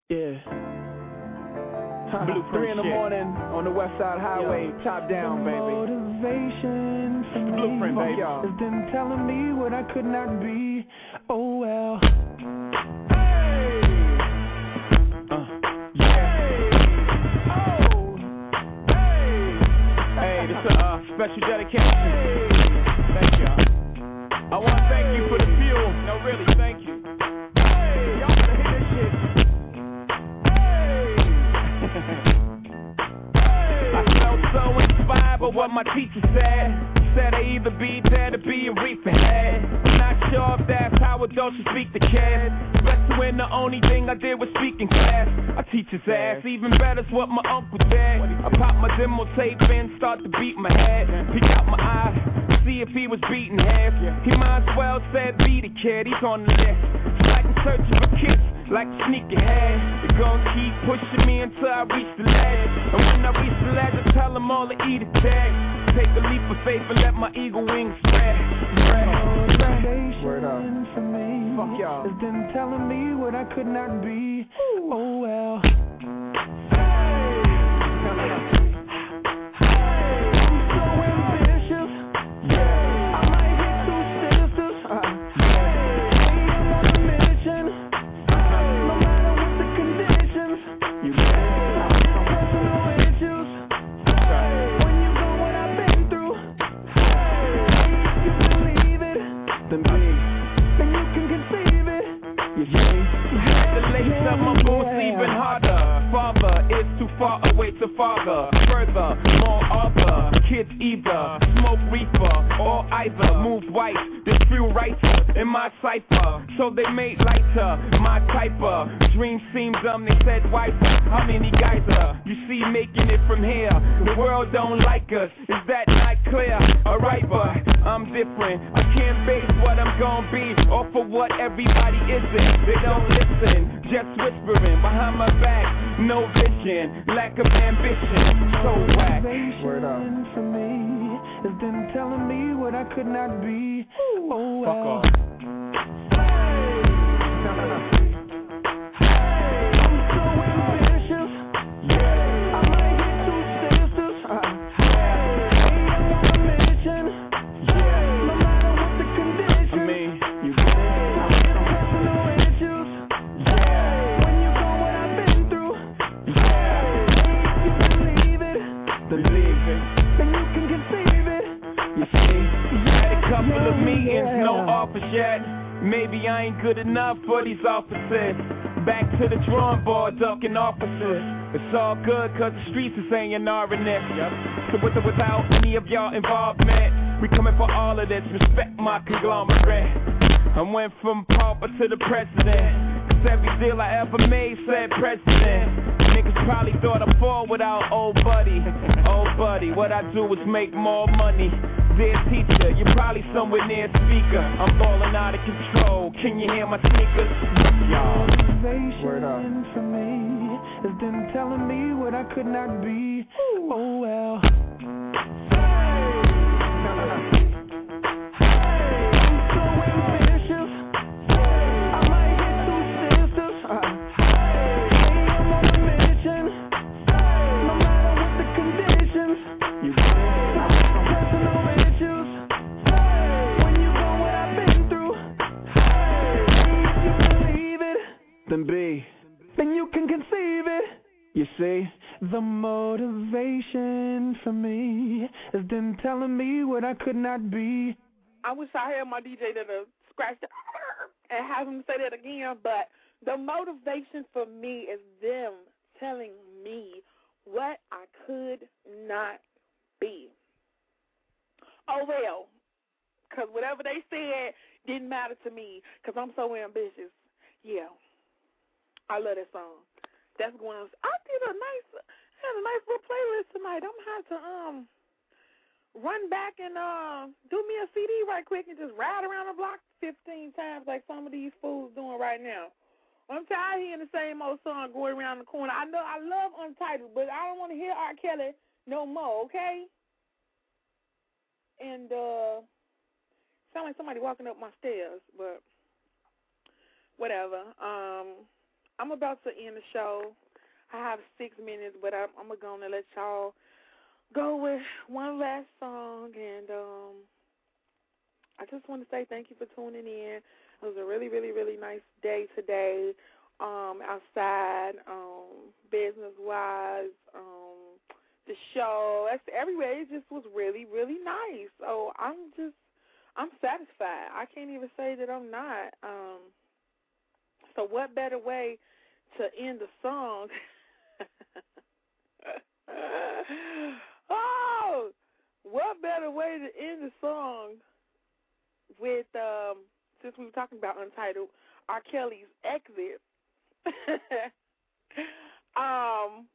Yeah. Three in the morning on the West Side Highway, top down, baby. Motivation for me Blueprint, baby. is them telling me what I could not be. Oh well. Hey, this is a uh, special dedication. Thank what my teacher said. Said I either be there to be a reaper head. Not sure if that's how adults should speak to kids. Especially when the only thing I did was speak in class. I teach his ass, even better's what my uncle did. I pop my demo tape in, start to beat my head. Peek out my eye, see if he was beating heads. He might as well said be the kid, he's on the list. Like I'm searching for kids, like a sneaker head. They're gonna keep pushing me until I reach the ledge. And when I reach the ledge, I tell them all to eat a tag. Take a leap of faith and let my eagle wings spread. spread. Word up. for me Fuck y'all. has been telling me what I could not be. Oh well. To father. Further, more other. Kids either smoke reefer or either move white. There's few writers in my cipher, so they made lighter. My type of dream seems dumb. They said wiper. How many guys are you see making it from here? The world don't like us. Is that not clear? Alright, but I'm different. I can't base what I'm gonna be off of what everybody isn't. They don't listen, just whispering behind my back. No vision, lack of ambition. So whack. Word up. Has been telling me what I could not be. Oh Fuck well. off. Offers yet. Maybe I ain't good enough for these officers. Back to the drawing board, ducking officers. It's all good, cause the streets is saying R in it. So with or without any of y'all involvement, we coming for all of this. Respect my conglomerate. I went from pauper to the president. Cause every deal I ever made said president. Niggas probably thought I'd fall without old buddy. Old buddy, what I do is make more money. Dear teacher, you're probably somewhere near a speaker. I'm falling out of control. Can you hear my sneakers? Y'all. Word up. For me has been telling me what I could not be. Oh well. Then B. Then you can conceive it. You see? The motivation for me has been telling me what I could not be. I wish I had my DJ to scratch that and have him say that again, but the motivation for me is them telling me what I could not be. Oh well, because whatever they said didn't matter to me because I'm so ambitious. Yeah, I love that song. That's going on. I did a nice, had a nice little playlist tonight. I'm gonna have to um run back and uh do me a CD right quick and just ride around the block 15 times like some of these fools doing right now. I'm tired of hearing the same old song going around the corner. I know I love Untitled, but I don't want to hear R. Kelly no more. Okay? And uh sound like somebody walking up my stairs, but whatever. Um, I'm about to end the show. I have six minutes, but I'm, I'm gonna let y'all go with one last song, and um, I just want to say thank you for tuning in. It was a really, really, really nice day today, um, outside, um, business wise, um, the show, that's everywhere. It just was really, really nice. So I'm just, I'm satisfied. I can't even say that I'm not. Um, so what better way to end the song? oh, what better way to end the song with um, since we were talking about Untitled, R. Kelly's exit. um,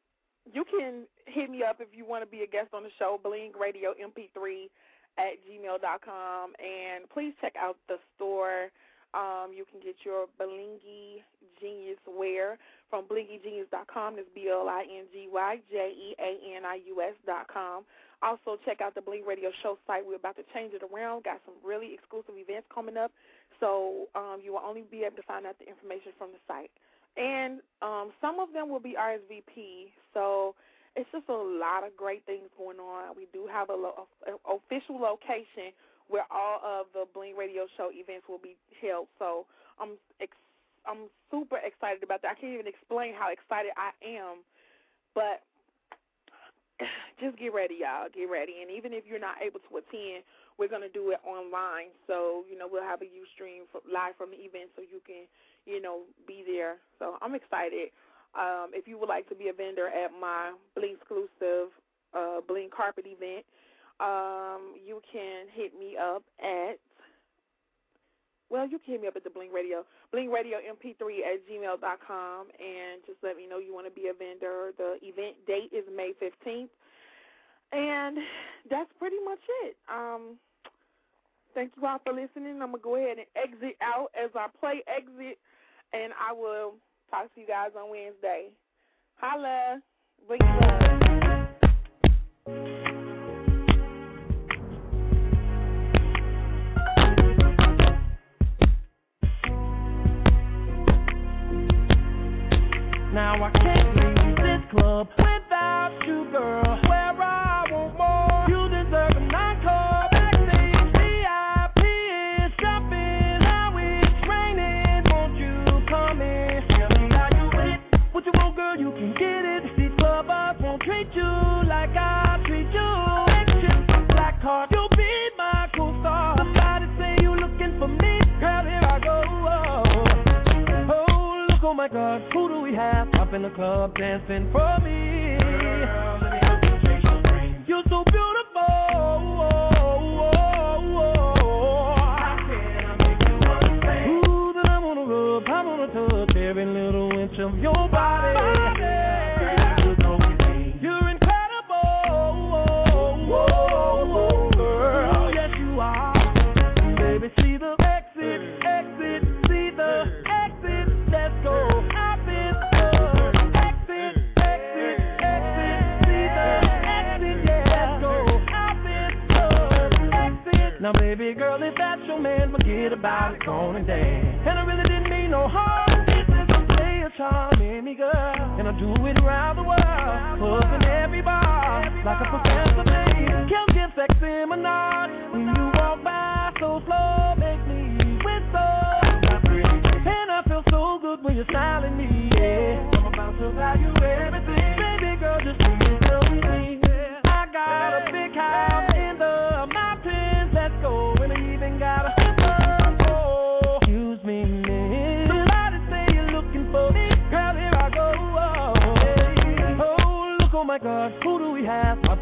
you can hit me up if you want to be a guest on the show, Bling Radio MP3 at gmail.com. And please check out the store. Um, you can get your Blingy Jeanius wear from blingyjeanius.com. That's B L I N G Y J E A N I U S.com. Also, check out the Bling Radio show site. We're about to change it around. Got some really exclusive events coming up. So um, you will only be able to find out the information from the site. And um, some of them will be RSVP. So it's just a lot of great things going on. We do have a, lo- a official location where all of the Bling Radio Show events will be held. So I'm ex- I'm super excited about that. I can't even explain how excited I am, but just get ready, y'all. Get ready. And even if you're not able to attend, we're gonna do it online. So you know we'll have a UStream for, live from the event, so you can you know be there. So I'm excited. Um, if you would like to be a vendor at my Blingsclusive uh, Bling Carpet event, um, you can hit me up at well, you can hit me up at the Bling Radio, Bling Radio MP3 at gmail.com, and just let me know you want to be a vendor. The event date is May 15th, and that's pretty much it. Um, thank you all for listening. I'm to go ahead and exit out as I play exit, and I will talk to you guys on Wednesday. Holla. Bling I can't leave this club without you, girl. Where I want more, you deserve an encore. Backstage VIP is jumping, how it's raining. Won't you come in? Tell me how you it. What you want, girl? You can get it. Won't treat you in the club dancing for me? You're so beautiful. Ooh, that I wanna rub, I wanna touch every little inch of your body. Forget about it, go on and dance. And I really didn't mean no harm. This is a player charming me, girl. And I do it around the world, pushing every bar like a professor, baby. Can't give sexy menage when you walk by so slow, make me whistle. And I feel so good when you're smiling me, yeah. I'm about to value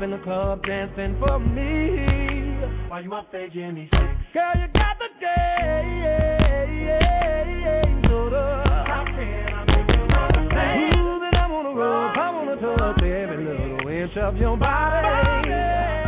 in the club dancing for me? Why you up there, Jimmy? Girl, you got the game, sorta. How can I make you understand? Ooh, that I wanna rub, I wanna touch every little inch of your body.